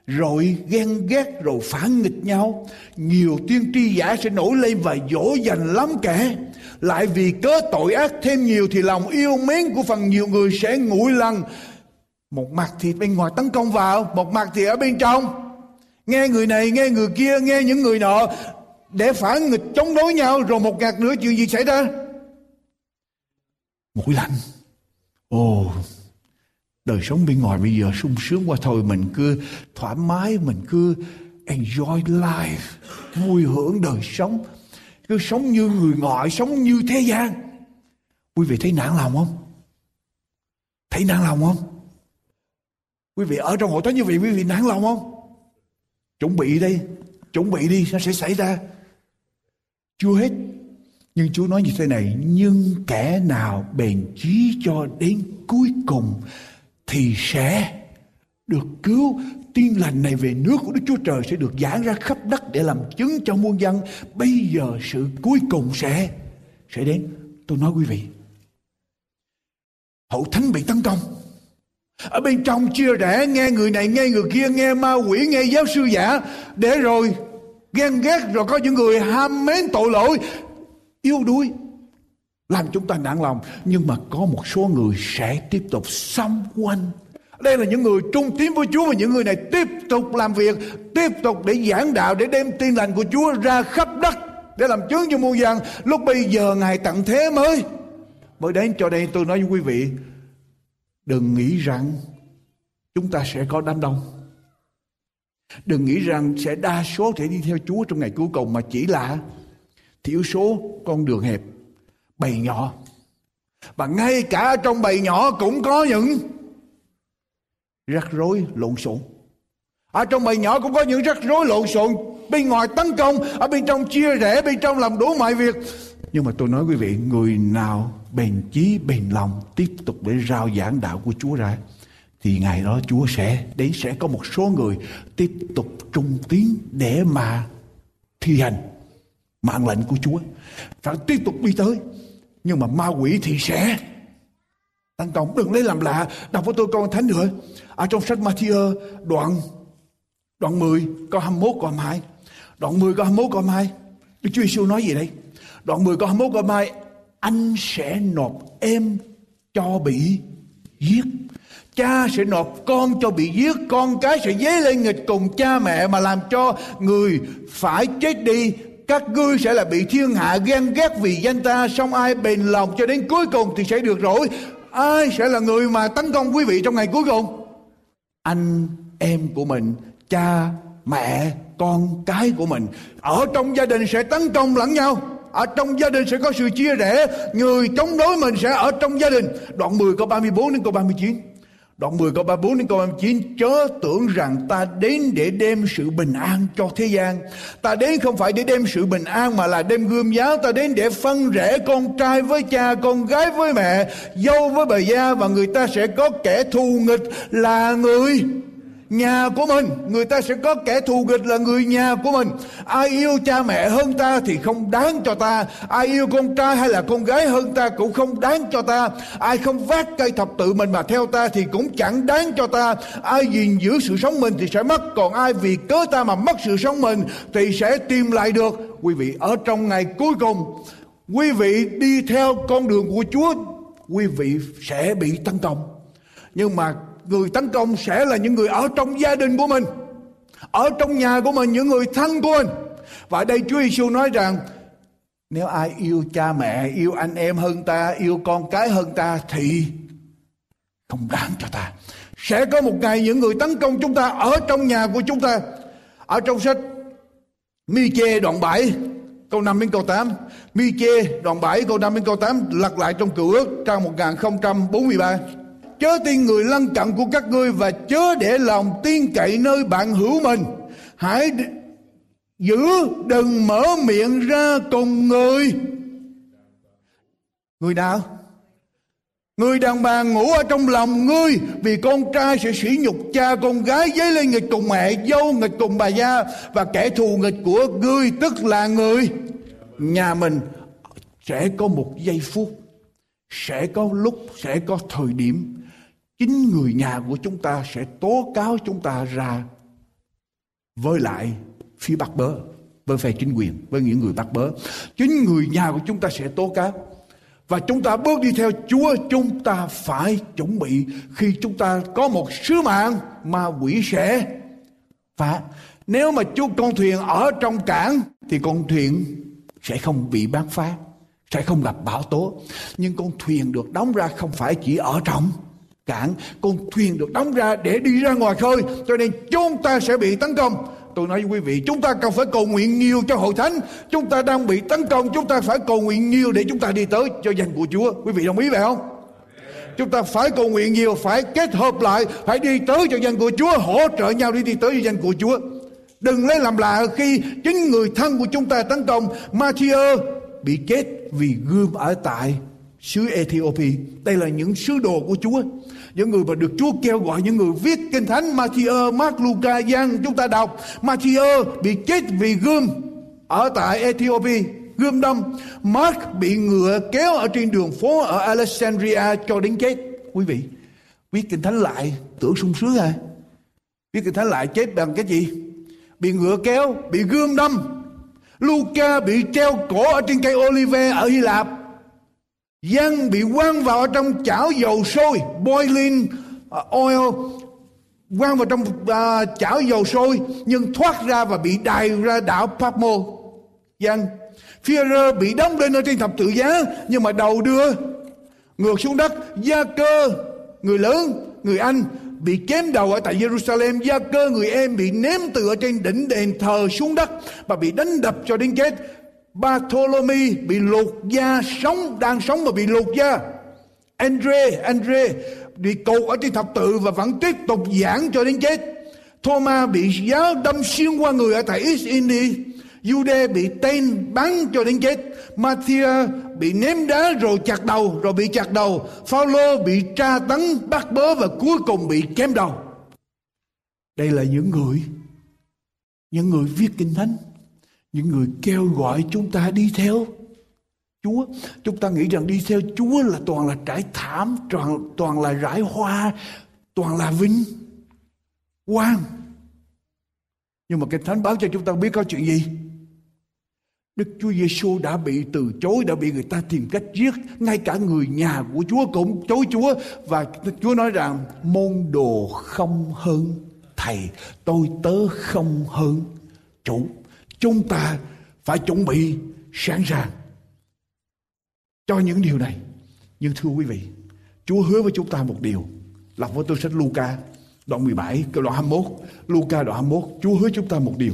rồi ghen ghét rồi phản nghịch nhau. Nhiều tiên tri giả sẽ nổi lên và dỗ dành lắm kẻ. Lại vì cớ tội ác thêm nhiều thì lòng yêu mến của phần nhiều người sẽ nguội lần một mặt thì bên ngoài tấn công vào một mặt thì ở bên trong. Nghe người này nghe người kia nghe những người nọ để phản nghịch chống đối nhau rồi một ngạt nữa chuyện gì xảy ra? Nguội lạnh. Ồ oh, đời sống bên ngoài bây giờ sung sướng qua thôi mình cứ thoải mái, mình cứ enjoy life, vui hưởng đời sống. Cứ sống như người ngoại, sống như thế gian. Quý vị thấy nản lòng không? Thấy nản lòng không? Quý vị ở trong hội thánh như vậy, quý vị nản lòng không? Chuẩn bị đi, chuẩn bị đi, nó sẽ xảy ra. Chưa hết. Nhưng Chúa nói như thế này, Nhưng kẻ nào bền chí cho đến cuối cùng thì sẽ được cứu tin lành này về nước của Đức Chúa Trời sẽ được giảng ra khắp đất để làm chứng cho muôn dân. Bây giờ sự cuối cùng sẽ sẽ đến. Tôi nói quý vị, hậu thánh bị tấn công. Ở bên trong chia rẽ nghe người này nghe người kia nghe ma quỷ nghe giáo sư giả để rồi ghen ghét rồi có những người ham mến tội lỗi yêu đuối làm chúng ta nản lòng. Nhưng mà có một số người sẽ tiếp tục xung quanh. Đây là những người trung tín với Chúa và những người này tiếp tục làm việc, tiếp tục để giảng đạo, để đem tin lành của Chúa ra khắp đất, để làm chứng cho muôn dân lúc bây giờ ngài tận thế mới. Mới đến cho đây tôi nói với quý vị, đừng nghĩ rằng chúng ta sẽ có đám đông. Đừng nghĩ rằng sẽ đa số thể đi theo Chúa trong ngày cuối cùng mà chỉ là thiểu số con đường hẹp bầy nhỏ. Và ngay cả trong bầy nhỏ cũng có những rắc rối lộn xộn. Ở trong bầy nhỏ cũng có những rắc rối lộn xộn. Bên ngoài tấn công, ở bên trong chia rẽ, bên trong làm đủ mọi việc. Nhưng mà tôi nói quý vị, người nào bền chí, bền lòng, tiếp tục để rao giảng đạo của Chúa ra, thì ngày đó Chúa sẽ đến sẽ có một số người tiếp tục trung tín để mà thi hành mạng lệnh của Chúa. Phải tiếp tục đi tới nhưng mà ma quỷ thì sẽ. Tấn công đừng lấy làm lạ. Đọc với tôi con thánh nữa. Ở trong sách Matthew, đoạn đoạn 10 câu 21 câu 22 đoạn 10 câu 21 câu 22 Đức Chúa Giêsu nói gì đây? Đoạn 10 câu 21 câu 22 anh sẽ nộp em cho bị giết. Cha sẽ nộp con cho bị giết. Con cái sẽ dấy lên nghịch cùng cha mẹ mà làm cho người phải chết đi các ngươi sẽ là bị thiên hạ ghen ghét vì danh ta. Xong ai bền lòng cho đến cuối cùng thì sẽ được rỗi ai sẽ là người mà tấn công quý vị trong ngày cuối cùng? Anh, em của mình, cha, mẹ, con cái của mình, ở trong gia đình sẽ tấn công lẫn nhau. Ở trong gia đình sẽ có sự chia rẽ. Người chống đối mình sẽ ở trong gia đình. Đoạn 10 câu 34 đến câu 39 Đoạn 10 câu 34 đến câu 39 Chớ tưởng rằng ta đến để đem sự bình an cho thế gian. Ta đến không phải để đem sự bình an Mà là đem gươm giáo. Ta đến để phân rẽ con trai với cha, Con gái với mẹ, Dâu với bà gia, Và người ta sẽ có kẻ thù nghịch là người nhà của mình, người ta sẽ có kẻ thù nghịch là người nhà của mình. Ai yêu cha mẹ hơn ta thì không đáng cho ta. Ai yêu con trai hay là con gái hơn ta cũng không đáng cho ta. Ai không vác cây thập tự mình mà theo ta thì cũng chẳng đáng cho ta. Ai gìn giữ sự sống mình thì sẽ mất. Còn ai vì cớ ta mà mất sự sống mình thì sẽ tìm lại được. Quý vị, ở trong ngày cuối cùng, quý vị đi theo con đường của chúa, quý vị sẽ bị tấn công. Nhưng mà người tấn công sẽ là những người ở trong gia đình của mình, ở trong nhà của mình, những người thân của mình. Và đây Chúa Giêsu nói rằng, nếu ai yêu cha mẹ, yêu anh em hơn ta, yêu con cái hơn ta thì không đáng cho ta. Sẽ có một ngày những người tấn công chúng ta ở trong nhà của chúng ta. Ở trong sách Mi-chê đoạn 7 câu 5 đến câu 8 Mi-chê đoạn 7 câu 5 đến câu 8 lật lại trong cựu ước trang 1043 chớ tin người lân cận của các ngươi và chớ để lòng tin cậy nơi bạn hữu mình. Hãy giữ đừng mở miệng ra cùng người. Người nào? Người đàn bà ngủ ở trong lòng ngươi, Vì con trai sẽ sỉ nhục cha con gái Dấy lên nghịch cùng mẹ Dâu, nghịch cùng bà gia, Và kẻ thù nghịch của ngươi, Tức là người. Nhà mình sẽ có một giây phút, Sẽ có lúc, Sẽ có thời điểm chính người nhà của chúng ta sẽ tố cáo chúng ta ra với lại phía bắc bớ, với phe chính quyền, với những người bắt bớ. Chính người nhà của chúng ta sẽ tố cáo. Và chúng ta bước đi theo Chúa, chúng ta phải chuẩn bị khi chúng ta có một sứ mạng mà quỷ sẽ phá. Nếu mà chú con thuyền ở trong cảng, thì con thuyền sẽ không bị bán phá, sẽ không gặp bão tố. Nhưng con thuyền được đóng ra không phải chỉ ở trong cảng con thuyền được đóng ra để đi ra ngoài khơi, cho nên chúng ta sẽ bị tấn công. Tôi nói với quý vị, chúng ta cần phải cầu nguyện nhiều cho hội thánh. Chúng ta đang bị tấn công, chúng ta phải cầu nguyện nhiều để chúng ta đi tới cho danh của chúa. Quý vị đồng ý vậy không? Chúng ta phải cầu nguyện nhiều, phải kết hợp lại, phải đi tới cho danh của chúa, hỗ trợ nhau đi đi tới cho danh của chúa. Đừng lấy làm lạ khi chính người thân của chúng ta tấn công. Matthew bị chết vì gươm ở tại xứ Ethiopia. Đây là những sứ đồ của Chúa. Những người mà được Chúa kêu gọi, những người viết kinh thánh Matthew, Mark, Luca, Giăng chúng ta đọc. Matthew bị chết vì gươm ở tại Ethiopia, gươm đâm. Mark bị ngựa kéo ở trên đường phố ở Alexandria cho đến chết. Quý vị, viết kinh thánh lại tưởng sung sướng à? Viết kinh thánh lại chết bằng cái gì? Bị ngựa kéo, bị gươm đâm. Luca bị treo cổ ở trên cây olive ở Hy Lạp Dân bị quăng vào trong chảo dầu sôi Boiling à, oil. Quăng vào trong uh, chảo dầu sôi Nhưng thoát ra và bị đày ra đảo Patmo Dân Führer bị đóng lên ở trên thập tự giá Nhưng mà đầu đưa Ngược xuống đất. Gia cơ Người lớn Người Anh bị chém đầu ở tại Jerusalem. Gia cơ người em bị ném từ ở trên đỉnh đền thờ xuống đất Và bị đánh đập cho đến chết. Bartholomew bị lột da sống đang sống mà bị lột da Andre Andre bị cột ở trên thập tự và vẫn tiếp tục giảng cho đến chết Thomas bị giáo đâm xuyên qua người ở tại East India. Jude bị tên bắn cho đến chết. Matthew bị ném đá rồi chặt đầu, rồi bị chặt đầu. Phaolô bị tra tấn, bắt bớ và cuối cùng bị chém đầu. Đây là những người, những người viết kinh thánh, những người kêu gọi chúng ta đi theo Chúa. Chúng ta nghĩ rằng đi theo Chúa là toàn là trải thảm, toàn, toàn là rải hoa, toàn là vinh quang. Nhưng mà cái Thánh báo cho chúng ta biết có chuyện gì? Đức Chúa Giêsu đã bị từ chối, đã bị người ta tìm cách giết, ngay cả người nhà của Chúa cũng chối Chúa và Chúa nói rằng môn đồ không hơn thầy, tôi tớ không hơn chủ. Chúng ta phải chuẩn bị sẵn sàng cho những điều này. Nhưng thưa quý vị, Chúa hứa với chúng ta một điều. Lọc với tôi sách Luca đoạn 17 câu đoạn 21 Luca đoạn 21 Chúa hứa chúng ta một điều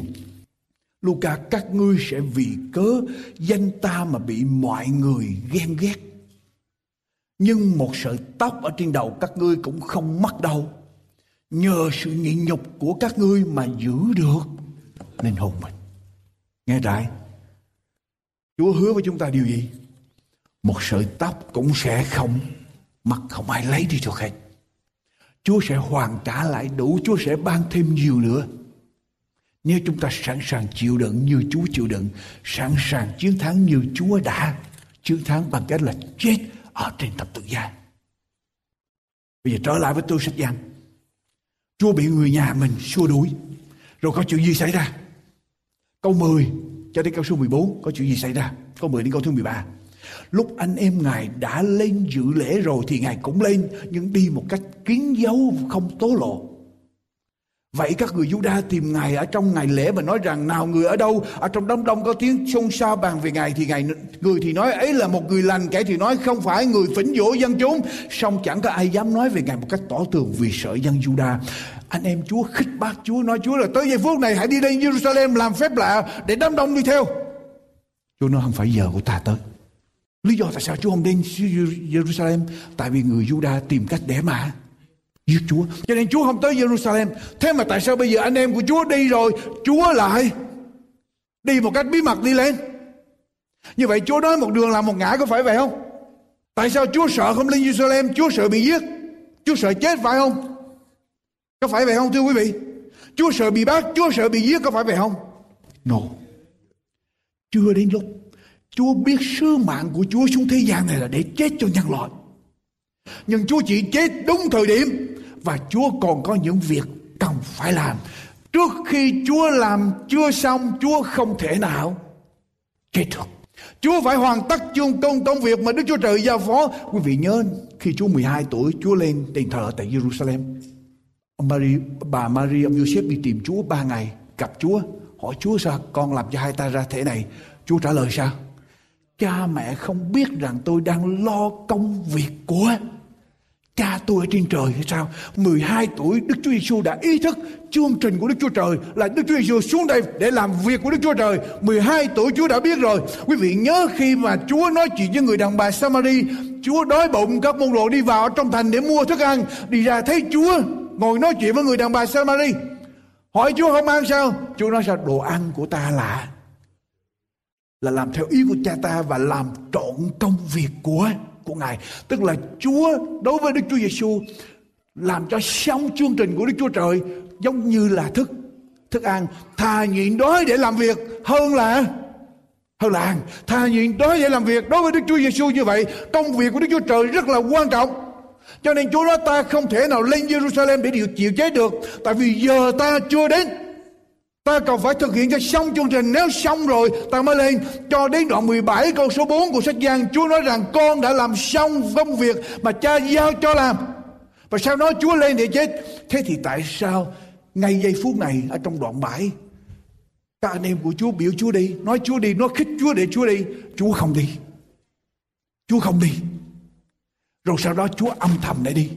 Luca các ngươi sẽ vì cớ danh ta mà bị mọi người ghen ghét nhưng một sợi tóc ở trên đầu các ngươi cũng không mất đâu nhờ sự nhịn nhục của các ngươi mà giữ được nên hồn mình nghe đại Chúa hứa với chúng ta điều gì một sợi tóc cũng sẽ không mặc không ai lấy đi cho khách. Chúa sẽ hoàn trả lại đủ, Chúa sẽ ban thêm nhiều nữa. Nếu chúng ta sẵn sàng chịu đựng như Chúa chịu đựng, sẵn sàng chiến thắng như Chúa đã chiến thắng bằng cách là chết ở trên thập tự giá. Bây giờ trở lại với tôi sách giăng. Chúa bị người nhà mình xua đuổi. Rồi có chuyện gì xảy ra? Câu 10 cho đến câu số 14 có chuyện gì xảy ra? Câu 10 đến câu thứ 13. Lúc anh em Ngài đã lên dự lễ rồi thì Ngài cũng lên, nhưng đi một cách kín dấu, không tố lộ. Vậy các người Juda tìm Ngài ở trong ngày lễ và nói rằng, nào người ở đâu ở trong đám đông có tiếng xôn xao bàn về Ngài thì Ngài người thì nói, ấy là một người lành, kẻ thì nói, không phải người phỉnh dỗ dân chúng song chẳng có ai dám nói về Ngài một cách tỏ tường vì sợ dân Juda anh em Chúa khích bác Chúa nói Chúa là tới giây phút này hãy đi lên Jerusalem làm phép lạ để đám đông đi theo Chúa nói không phải giờ của ta tới Lý do tại sao Chúa không đến Jerusalem? Tại vì người Juda tìm cách để mà giết Chúa. Cho nên Chúa không tới Jerusalem. Thế mà tại sao bây giờ anh em của Chúa đi rồi, Chúa lại đi một cách bí mật đi lên? Như vậy Chúa nói một đường làm một ngã có phải vậy không? Tại sao Chúa sợ không lên Jerusalem? Chúa sợ bị giết. Chúa sợ chết phải không? Có phải vậy không thưa quý vị? Chúa sợ bị bắt, Chúa sợ bị giết có phải vậy không? No. Chưa đến lúc Chúa biết sứ mạng của Chúa xuống thế gian này là để chết cho nhân loại. Nhưng Chúa chỉ chết đúng thời điểm và Chúa còn có những việc cần phải làm. Trước khi Chúa làm chưa xong, Chúa không thể nào chết được. Chúa phải hoàn tất chương công công việc mà Đức Chúa Trời giao phó. Quý vị nhớ khi Chúa 12 tuổi, Chúa lên đền thờ tại Jerusalem. Maria, bà Maria ông Joseph đi tìm Chúa ba ngày, gặp Chúa, hỏi Chúa sao con làm cho hai ta ra thế này. Chúa trả lời sao? Cha mẹ không biết rằng tôi đang lo công việc của cha tôi ở trên trời hay sao? 12 tuổi Đức Chúa Giêsu đã ý thức chương trình của Đức Chúa Trời là Đức Chúa Giêsu xuống đây để làm việc của Đức Chúa Trời. 12 tuổi Chúa đã biết rồi. Quý vị nhớ khi mà Chúa nói chuyện với người đàn bà Samari, Chúa đói bụng các môn đồ đi vào trong thành để mua thức ăn, đi ra thấy Chúa ngồi nói chuyện với người đàn bà Samari. Hỏi Chúa không ăn sao? Chúa nói sao? Đồ ăn của ta là là làm theo ý của cha ta và làm trọn công việc của của ngài tức là Chúa đối với Đức Chúa Giêsu làm cho xong chương trình của Đức Chúa Trời giống như là thức thức ăn thà nhịn đói để làm việc hơn là hơn là ăn thà nhịn đói để làm việc đối với Đức Chúa Giêsu như vậy, công việc của Đức Chúa Trời rất là quan trọng cho nên Chúa nói ta không thể nào lên Jerusalem để điều chịu chế được tại vì giờ ta chưa đến. Ta còn phải thực hiện cho xong chương trình Nếu xong rồi ta mới lên. Cho đến đoạn 17 câu số 4 của sách Giăng Chúa nói rằng con đã làm xong công việc Mà cha giao cho làm. Và sau đó Chúa lên để chết Thế thì tại sao Ngay giây phút này ở trong đoạn 7 Các anh em của Chúa biểu Chúa đi Nói Chúa đi, nói khích Chúa để Chúa đi Chúa không đi. Chúa không đi. Rồi sau đó Chúa âm thầm lại đi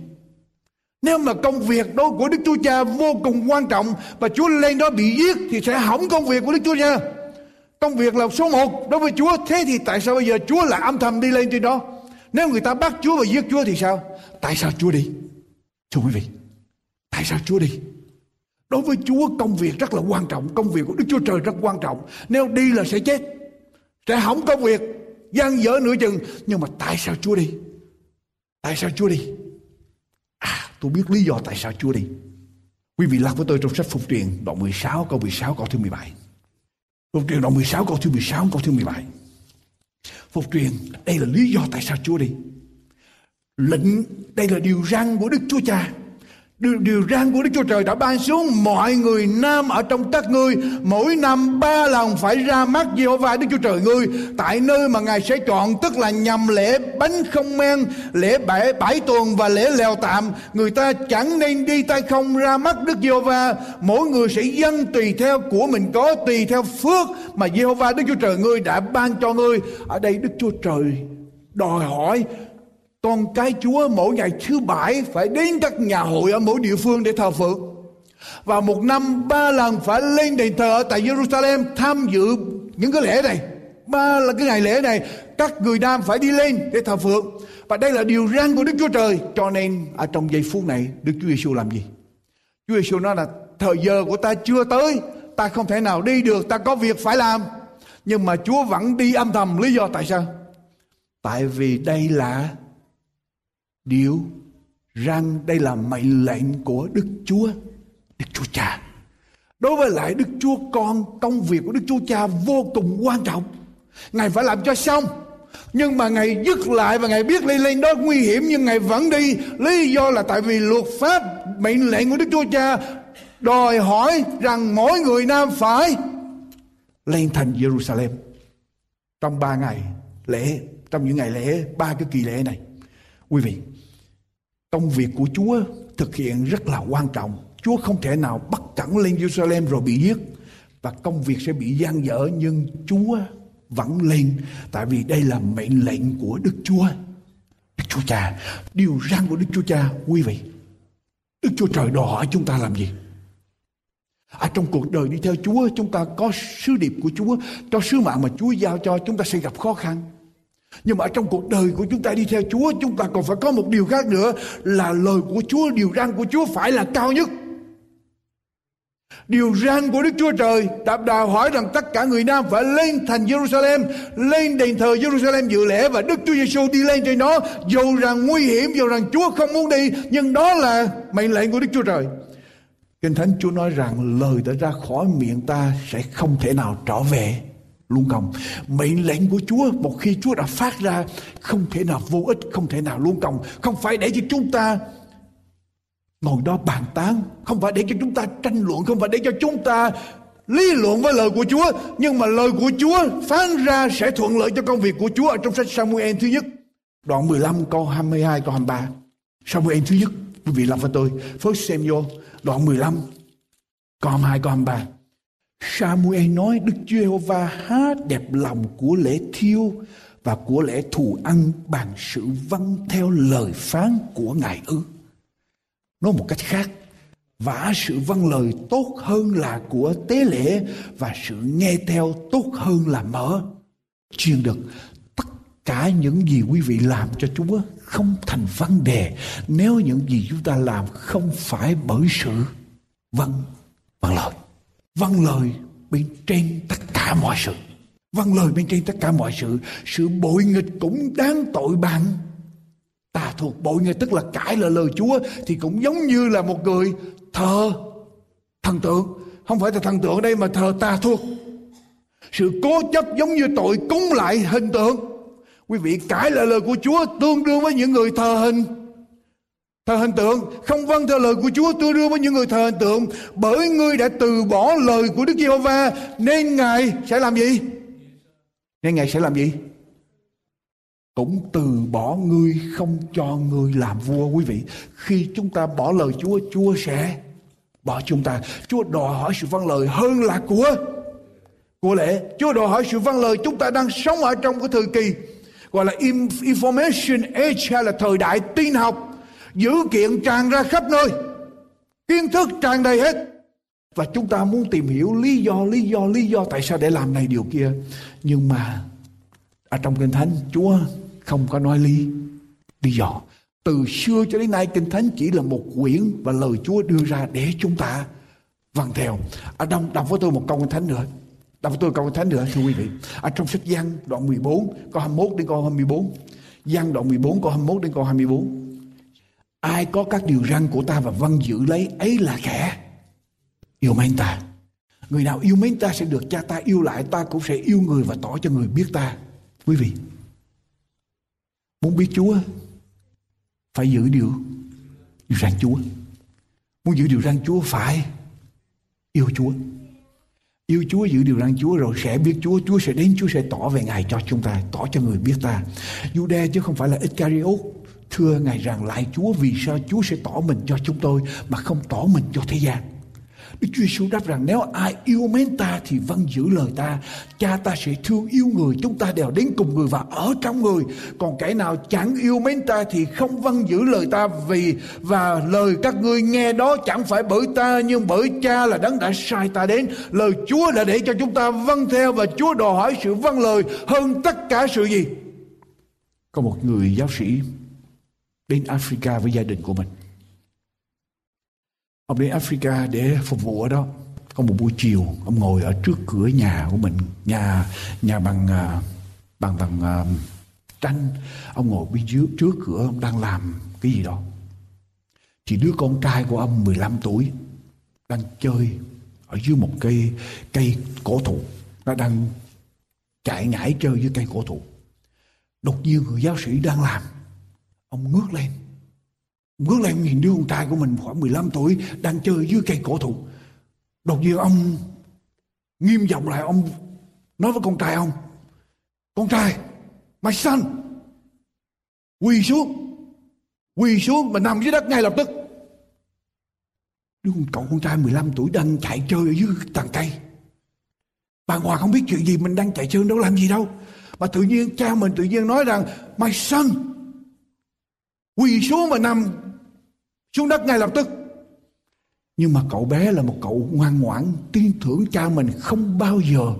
nếu mà công việc đó của Đức Chúa Cha vô cùng quan trọng và Chúa lên đó bị giết thì sẽ hỏng công việc của Đức Chúa Cha. Công việc là số một đối với Chúa. Thế thì tại sao bây giờ Chúa lại âm thầm đi lên trên đó? Nếu người ta bắt Chúa và giết Chúa thì sao? Tại sao Chúa đi? Thưa quý vị, tại sao Chúa đi? Đối với Chúa công việc rất là quan trọng, công việc của Đức Chúa Trời rất quan trọng. Nếu đi là sẽ chết, sẽ hỏng công việc, gian dở nửa chừng. Nhưng mà tại sao Chúa đi? Tại sao Chúa đi? À, tôi biết lý do tại sao Chúa đi. Quý vị lắc với tôi trong sách Phục truyền đoạn 16 câu 16 câu thứ 17. Phục truyền đoạn 16 câu thứ 16 câu thứ 17. Phục truyền đây là lý do tại sao Chúa đi. Lệnh đây là điều răn của Đức Chúa Cha Điều, điều răn của Đức Chúa Trời đã ban xuống mọi người nam ở trong các ngươi mỗi năm ba lần phải ra mắt Giê-hô-va Đức Chúa Trời ngươi. Tại nơi mà Ngài sẽ chọn tức là nhằm lễ bánh không men lễ bảy, bảy tuần và lễ lèo tạm người ta chẳng nên đi tay không ra mắt Đức Giê-hô-va. Mỗi người sẽ dâng tùy theo của mình có tùy theo phước mà Giê-hô-va Đức Chúa Trời ngươi đã ban cho ngươi. Ở đây Đức Chúa Trời đòi hỏi con cái Chúa mỗi ngày thứ bảy phải đến các nhà hội ở mỗi địa phương để thờ phượng. Và một năm, ba lần phải lên đền thờ ở tại Jerusalem tham dự những cái lễ này. Ba là cái ngày lễ này, các người nam phải đi lên để thờ phượng. Và đây là điều răn của Đức Chúa Trời. Cho nên, ở trong giây phút này, Đức Chúa Giêsu làm gì? Chúa Giêsu nói là, thời giờ của ta chưa tới. Ta không thể nào đi được. Ta có việc phải làm. Nhưng mà Chúa vẫn đi âm thầm. Lý do tại sao? Tại vì đây là điều rằng đây là mệnh lệnh của Đức Chúa, Đức Chúa Cha. Đối với lại Đức Chúa Con, công việc của Đức Chúa Cha vô cùng quan trọng. Ngài phải làm cho xong. Nhưng mà Ngài dứt lại và Ngài biết lên lên đó nguy hiểm nhưng Ngài vẫn đi. Lý do là tại vì luật pháp, mệnh lệnh của Đức Chúa Cha đòi hỏi rằng mỗi người nam phải lên thành Jerusalem trong ba ngày lễ, trong những ngày lễ, ba cái kỳ lễ này. Quý vị, Công việc của Chúa thực hiện rất là quan trọng. Chúa không thể nào bắt cẳng lên Jerusalem rồi bị giết và công việc sẽ bị gian dở nhưng Chúa vẫn lên tại vì đây là mệnh lệnh của Đức Chúa. Đức Chúa Cha, điều răn của Đức Chúa Cha, quý vị. Đức Chúa Trời đòi hỏi chúng ta làm gì? Ở trong cuộc đời đi theo Chúa chúng ta có sứ điệp của Chúa, cho sứ mạng mà Chúa giao cho chúng ta sẽ gặp khó khăn. Nhưng mà trong cuộc đời của chúng ta đi theo Chúa Chúng ta còn phải có một điều khác nữa Là lời của Chúa, điều răn của Chúa phải là cao nhất Điều răn của Đức Chúa Trời đã đòi hỏi rằng tất cả người Nam phải lên thành Jerusalem, lên đền thờ Jerusalem dự lễ và Đức Chúa Giêsu đi lên trên nó Dù rằng nguy hiểm, dù rằng Chúa không muốn đi, nhưng đó là mệnh lệnh của Đức Chúa Trời. Kinh Thánh Chúa nói rằng lời đã ra khỏi miệng ta sẽ không thể nào trở về luôn công. Mệnh lệnh của Chúa, một khi Chúa đã phát ra, không thể nào vô ích, không thể nào luôn công. Không phải để cho chúng ta ngồi đó bàn tán, không phải để cho chúng ta tranh luận, không phải để cho chúng ta lý luận với lời của Chúa, nhưng mà lời của Chúa phán ra sẽ thuận lợi cho công việc của Chúa ở trong sách Samuel thứ nhất. Đoạn 15 câu 22 câu 23 Samuel thứ nhất, quý vị làm với tôi. First Samuel, đoạn 15 câu 22 câu 23 Samuel nói Đức Chúa Giê-hô-va há đẹp lòng của lễ thiêu và của lễ thù ăn bằng sự vâng theo lời phán của Ngài ư. Nói một cách khác, vả sự vâng lời tốt hơn là của tế lễ và sự nghe theo tốt hơn là mở. Chuyên được tất cả những gì quý vị làm cho Chúa không thành vấn đề nếu những gì chúng ta làm không phải bởi sự vâng vâng lời vâng lời bên trên tất cả mọi sự. Vâng lời bên trên tất cả mọi sự. Sự bội nghịch cũng đáng tội bạn. Tà thuộc bội nghịch tức là cãi lời lời chúa thì cũng giống như là một người thờ thần tượng. Không phải là thần tượng ở đây mà thờ tà thuộc. Sự cố chấp giống như tội cúng lại hình tượng. Quý vị cãi lời lời của chúa tương đương với những người thờ hình. Thờ hình tượng không vâng theo lời của Chúa tôi đưa với những người thờ hình tượng bởi ngươi đã từ bỏ lời của Đức Giê-hô-va nên Ngài sẽ làm gì? Nên Ngài sẽ làm gì? Cũng từ bỏ ngươi không cho ngươi làm vua quý vị. Khi chúng ta bỏ lời Chúa, Chúa sẽ bỏ chúng ta. Chúa đòi hỏi sự vâng lời hơn là của của lễ. Chúa đòi hỏi sự vâng lời chúng ta đang sống ở trong cái thời kỳ gọi là information age hay là thời đại tin học dữ kiện tràn ra khắp nơi. Kiến thức tràn đầy hết. Và chúng ta muốn tìm hiểu lý do lý do lý do tại sao để làm này điều kia. Nhưng mà, ở trong kinh thánh, chúa không có nói lý lý do. Từ xưa cho đến nay, kinh thánh chỉ là một quyển và lời chúa đưa ra để chúng ta vâng theo. Ở đông đọc với tôi một câu kinh thánh nữa. Đọc với tôi câu kinh thánh nữa, thưa quý vị. Ở trong sách Giăng đoạn 14 câu 21 đến câu 24 Giăng đoạn 14 câu 21 đến câu 24 ai có các điều răn của ta và vâng giữ lấy, ấy là kẻ yêu mến ta. Người nào yêu mến ta sẽ được cha ta yêu lại, ta cũng sẽ yêu người và tỏ cho người biết ta. Quý vị, muốn biết Chúa, phải giữ điều điều răn Chúa. Muốn giữ điều răn Chúa, phải yêu Chúa. Yêu Chúa, giữ điều răn Chúa rồi sẽ biết Chúa. Chúa sẽ đến, Chúa sẽ tỏ về Ngài cho chúng ta, tỏ cho người biết ta. Jude chứ không phải là Iscariot thưa Ngài rằng lại Chúa vì sao Chúa sẽ tỏ mình cho chúng tôi mà không tỏ mình cho thế gian Đức Chúa Giêsu đáp rằng nếu ai yêu mến ta thì vâng giữ lời ta. Cha ta sẽ thương yêu người, chúng ta đều đến cùng người và ở trong người. Còn kẻ nào chẳng yêu mến ta thì không vâng giữ lời ta vì và lời các ngươi nghe đó chẳng phải bởi ta nhưng bởi cha là đấng đã sai ta đến. Lời Chúa đã để cho chúng ta vâng theo và Chúa đòi hỏi sự vâng lời hơn tất cả sự gì. Có một người giáo sĩ đến Africa với gia đình của mình Ông đến Africa để phục vụ ở đó. Có một buổi chiều, ông ngồi ở trước cửa nhà của mình, nhà nhà bằng à, bằng bằng uh, tranh. Ông ngồi bên dưới trước cửa, ông đang làm cái gì đó. Thì đứa con trai của ông 15 tuổi đang chơi ở dưới một cây cây cổ thụ. Nó đang chạy nhảy chơi dưới cây cổ thụ. Đột nhiên người giáo sĩ đang làm. Ông ngước lên Ngước lên nhìn đứa con trai của mình khoảng 15 tuổi đang chơi dưới cây cổ thụ. Đột nhiên ông nghiêm giọng lại ông nói với con trai ông. Con trai, my son, quỳ xuống. Quỳ xuống và nằm dưới đất ngay lập tức. Đứa cậu con trai 15 tuổi đang chạy chơi ở dưới tàn cây. Bà Hòa không biết chuyện gì mình đang chạy chơi đâu làm gì đâu. Mà tự nhiên cha mình tự nhiên nói rằng My son Quỳ xuống và nằm xuống đất ngay lập tức. Nhưng mà cậu bé là một cậu ngoan ngoãn, tin tưởng cha mình không bao giờ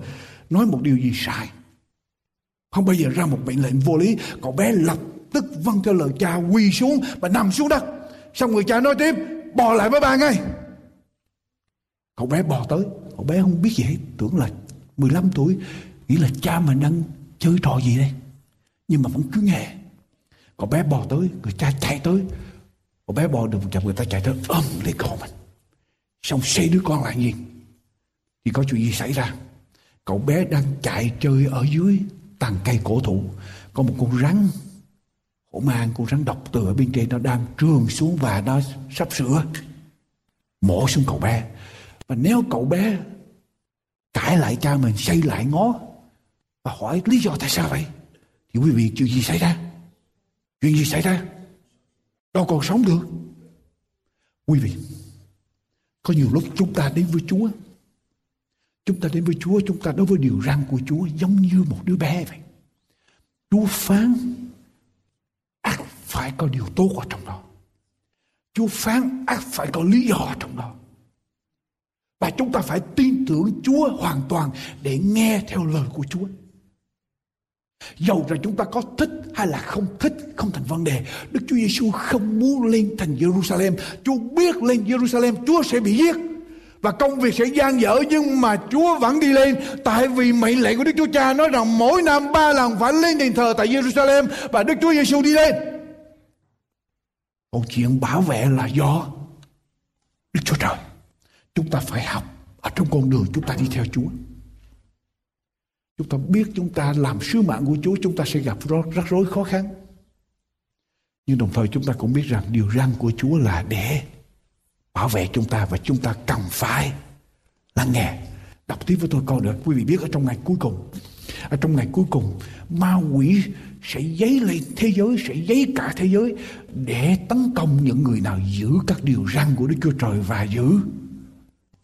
nói một điều gì sai. Không bao giờ ra một mệnh lệnh vô lý. Cậu bé lập tức vâng theo lời cha, quỳ xuống và nằm xuống đất. Xong người cha nói tiếp, bò lại với ba ngay. Cậu bé bò tới. Cậu bé không biết gì hết. Tưởng là 15 tuổi, nghĩ là cha mình đang chơi trò gì đây. Nhưng mà vẫn cứ nghe cậu bé bò tới, người cha chạy tới Cậu bé bò được một chậm, người ta chạy tới, ôm lấy con mình. Xong xây đứa con lại nhìn Thì có chuyện gì xảy ra? Cậu bé đang chạy chơi ở dưới tàn cây cổ thụ. Có một con rắn, hổ mang con rắn độc từ ở bên trên nó đang trườn xuống và nó sắp sửa mổ xuống cậu bé. Và nếu cậu bé cãi lại cha mình, xây lại ngó và hỏi lý do tại sao vậy, thì quý vị, chuyện gì xảy ra chuyện gì xảy ra? Đâu còn sống được. Quý vị, có nhiều lúc chúng ta đến với Chúa. Chúng ta đến với Chúa, chúng ta đối với điều răn của Chúa giống như một đứa bé vậy. Chúa phán, ác phải có điều tốt ở trong đó. Chúa phán, ác phải có lý do ở trong đó. Và chúng ta phải tin tưởng Chúa hoàn toàn để nghe theo lời của Chúa. Dầu rằng chúng ta có thích hay là không thích, không thành vấn đề. Đức Chúa Giêsu không muốn lên thành Jerusalem. Chúa biết lên Jerusalem Chúa sẽ bị giết. Và công việc sẽ gian dở, nhưng mà Chúa vẫn đi lên Tại vì mệnh lệnh của Đức Chúa Cha nói rằng mỗi năm ba lần phải lên đền thờ tại Jerusalem Và Đức Chúa Giêsu đi lên Còn chuyện bảo vệ là do Đức Chúa Trời Chúng ta phải học Ở trong con đường chúng ta đi theo Chúa Chúng ta biết chúng ta làm sứ mạng của Chúa chúng ta sẽ gặp rắc rối khó khăn. Nhưng đồng thời chúng ta cũng biết rằng điều răn của Chúa là để bảo vệ chúng ta và chúng ta cần phải lắng nghe. Đọc tiếp với tôi câu nữa. Quý vị biết ở trong ngày cuối cùng. Ở trong ngày cuối cùng ma quỷ sẽ dấy lên thế giới, sẽ dấy cả thế giới để tấn công những người nào giữ các điều răn của Đức Chúa Trời và giữ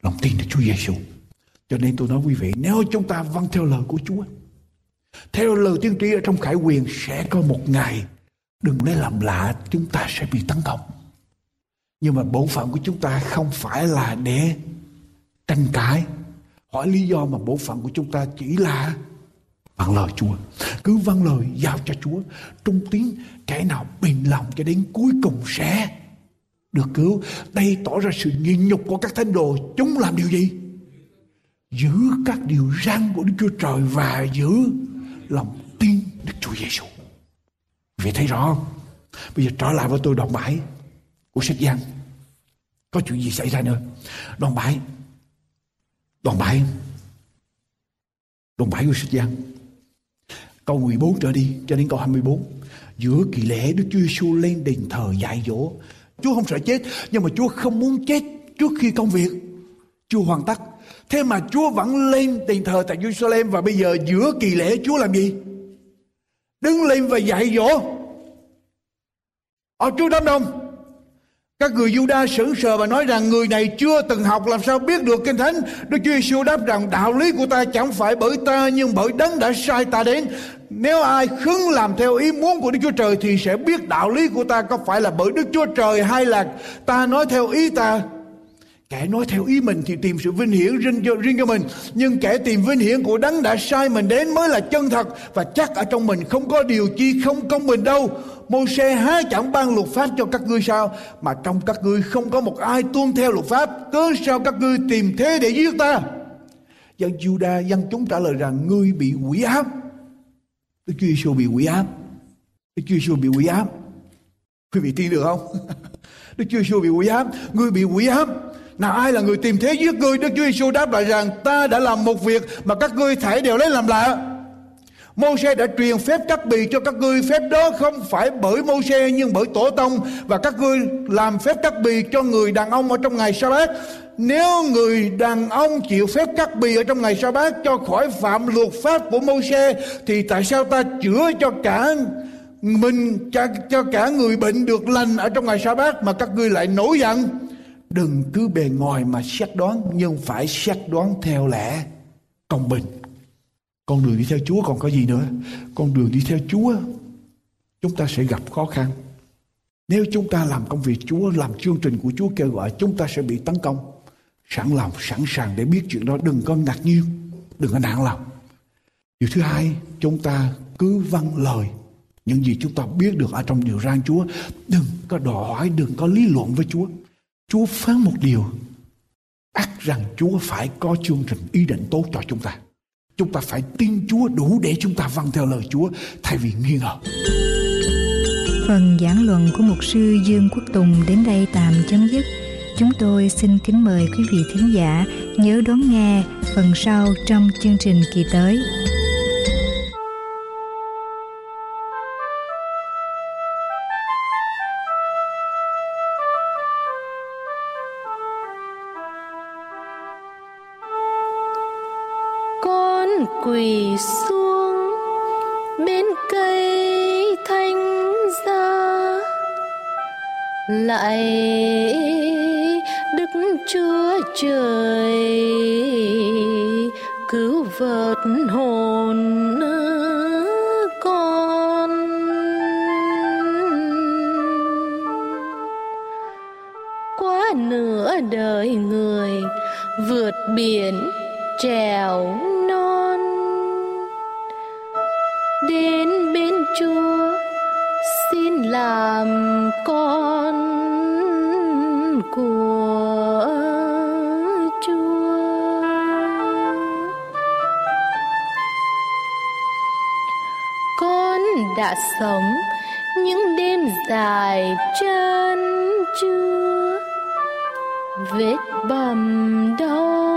lòng tin Đức Chúa Giêsu. Cho nên tôi nói quý vị, nếu chúng ta vâng theo lời của Chúa, theo lời tiên tri ở trong khải quyền sẽ có một ngày đừng lấy làm lạ chúng ta sẽ bị tấn công. Nhưng mà bổn phận của chúng ta không phải là để tranh cãi. Hỏi lý do mà bổn phận của chúng ta chỉ là vâng lời Chúa. Cứ vâng lời giao cho Chúa. Trung tín kẻ nào bình lòng cho đến cuối cùng sẽ được cứu. Đây tỏ ra sự nghiền nhục của các thánh đồ. Chúng làm điều gì? Giữ các điều răn của Đức Chúa Trời và giữ lòng tin Đức Chúa Giêsu. Vì thấy rõ không? Bây giờ trở lại với tôi đoạn 7 của sách Giăng. Có chuyện gì xảy ra nữa? Đoạn 7. Đoạn 7. Đoạn 7 của sách Giăng. Câu 14 trở đi, cho đến câu 24. Giữa kỳ lễ Đức Chúa Giêsu lên đền thờ dạy dỗ. Chúa không sợ chết, nhưng mà Chúa không muốn chết trước khi công việc Chúa hoàn tất. Thế mà Chúa vẫn lên đền thờ tại Jerusalem và bây giờ giữa kỳ lễ Chúa làm gì? Đứng lên và dạy dỗ. Ở trước đám đông. Các người Juda sững sờ và nói rằng người này chưa từng học, làm sao biết được kinh thánh. Đức Chúa Giêsu đáp rằng, đạo lý của ta chẳng phải bởi ta, nhưng bởi đấng đã sai ta đến. Nếu ai khứng làm theo ý muốn của Đức Chúa Trời thì sẽ biết đạo lý của ta có phải là bởi Đức Chúa Trời hay là ta nói theo ý ta. Kẻ nói theo ý mình thì tìm sự vinh hiển riêng cho, riêng cho mình. Nhưng kẻ tìm vinh hiển của đấng đã sai mình đến mới là chân thật. Và chắc ở trong mình không có điều chi không công bình đâu. Mô xe há chẳng ban luật pháp cho các ngươi sao? Mà trong các ngươi không có một ai tuân theo luật pháp. Cớ sao các ngươi tìm thế để giết ta? Dân Juda dân chúng trả lời rằng Ngươi bị quỷ áp Đức Chúa Giêsu bị quỷ áp Đức Chúa Giêsu bị quỷ áp Quý vị tin được không? Đức Chúa Giêsu bị quỷ áp Ngươi bị quỷ áp nào ai là người tìm thế giết ngươi Đức Chúa Giêsu đáp lại rằng ta đã làm một việc mà các ngươi thảy đều lấy làm lạ. Mô-xe đã truyền phép cắt bì cho các ngươi. Phép đó không phải bởi Mô-xe nhưng bởi tổ tông. Và các ngươi làm phép cắt bì cho người đàn ông ở trong ngày sa bát Nếu người đàn ông chịu phép cắt bì ở trong ngày sa bát Cho khỏi phạm luật pháp của Mô-xe Thì tại sao ta chữa cho cả mình cho, cho cả người bệnh được lành ở trong ngày sa bát Mà các ngươi lại nổi giận? Đừng cứ bề ngoài mà xét đoán nhưng phải xét đoán theo lẽ công bình. Con đường đi theo Chúa còn có gì nữa? Con đường đi theo Chúa chúng ta sẽ gặp khó khăn. Nếu chúng ta làm công việc Chúa, làm chương trình của Chúa kêu gọi, chúng ta sẽ bị tấn công. Sẵn lòng, sẵn sàng để biết chuyện đó. Đừng có ngạc nhiên, đừng có nản lòng. Điều thứ hai, chúng ta cứ vâng lời những gì chúng ta biết được ở trong điều răn Chúa. Đừng có đòi hỏi, đừng có lý luận với Chúa. Chúa phán một điều ắt rằng Chúa phải có chương trình ý định tốt cho chúng ta. Chúng ta phải tin Chúa đủ để chúng ta vâng theo lời Chúa, thay vì nghi ngờ. Phần giảng luận của mục sư Dương Quốc Tùng đến đây tạm chấm dứt. Chúng tôi xin kính mời quý vị thính giả nhớ đón nghe phần sau trong chương trình kỳ tới. Quỳ xuống bên cây thanh gia. Lại đức chúa trời cứu vớt hồn con. Quá nửa đời người vượt biển trèo đến bên chúa, xin làm con của chúa. Con đã sống những đêm dài chân chưa vết bầm đau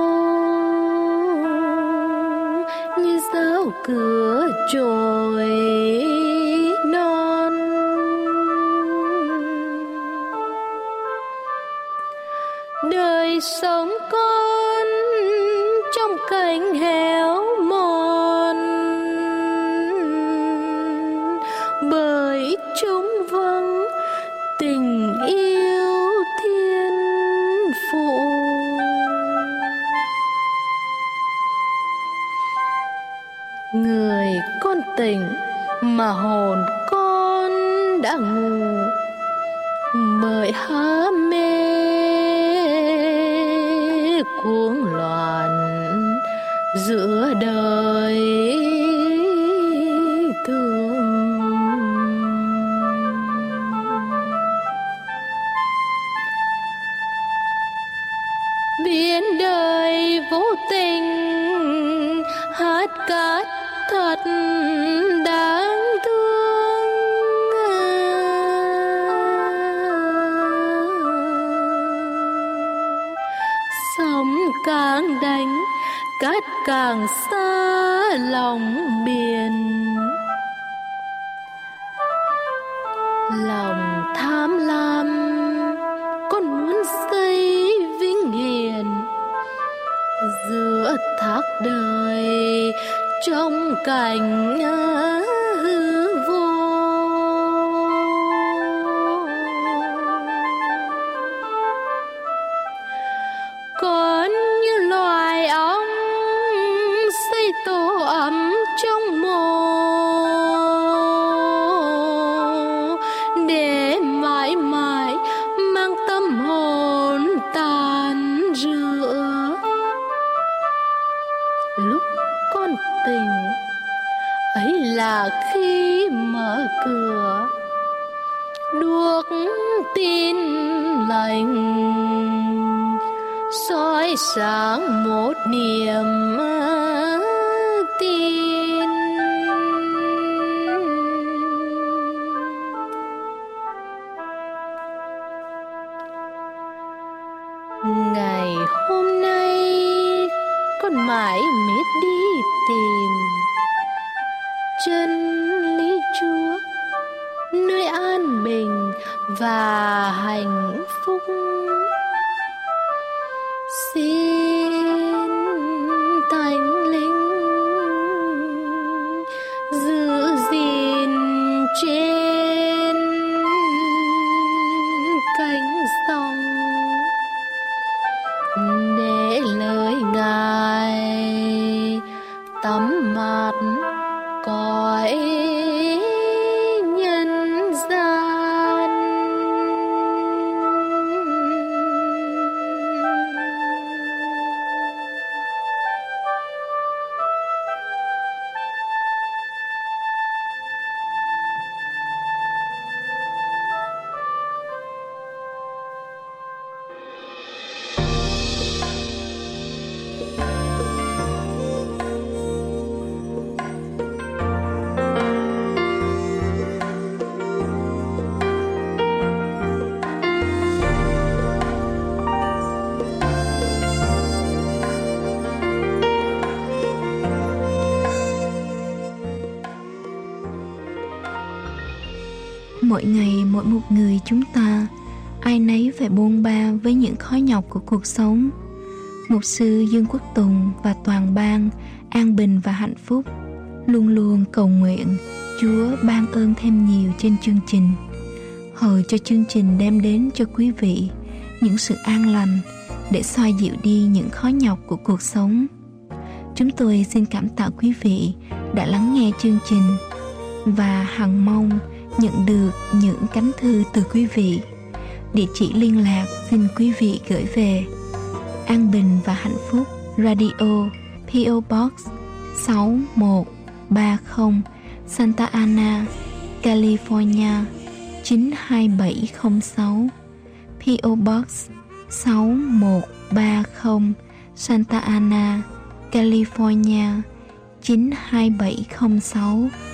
cửa trồi hồn lòng tham lam con muốn xây vinh hiền. Giữa thác đời trong cảnh mỗi ngày, mỗi một người chúng ta. Ai nấy phải bôn ba với những khó nhọc của cuộc sống. Mục sư dương quốc tùng và toàn bang an bình và hạnh phúc, luôn luôn cầu nguyện chúa ban ơn thêm nhiều trên chương trình. Hầu cho chương trình đem đến cho quý vị những sự an lành để xoa dịu đi những khó nhọc của cuộc sống. Chúng tôi xin cảm tạ quý vị đã lắng nghe chương trình và hằng mong nhận được những cánh thư từ quý vị. Địa chỉ liên lạc xin quý vị gửi về An Bình và Hạnh Phúc Radio PO Box 6130 Santa Ana, California 92706 PO Box 6130 Santa Ana, California 92706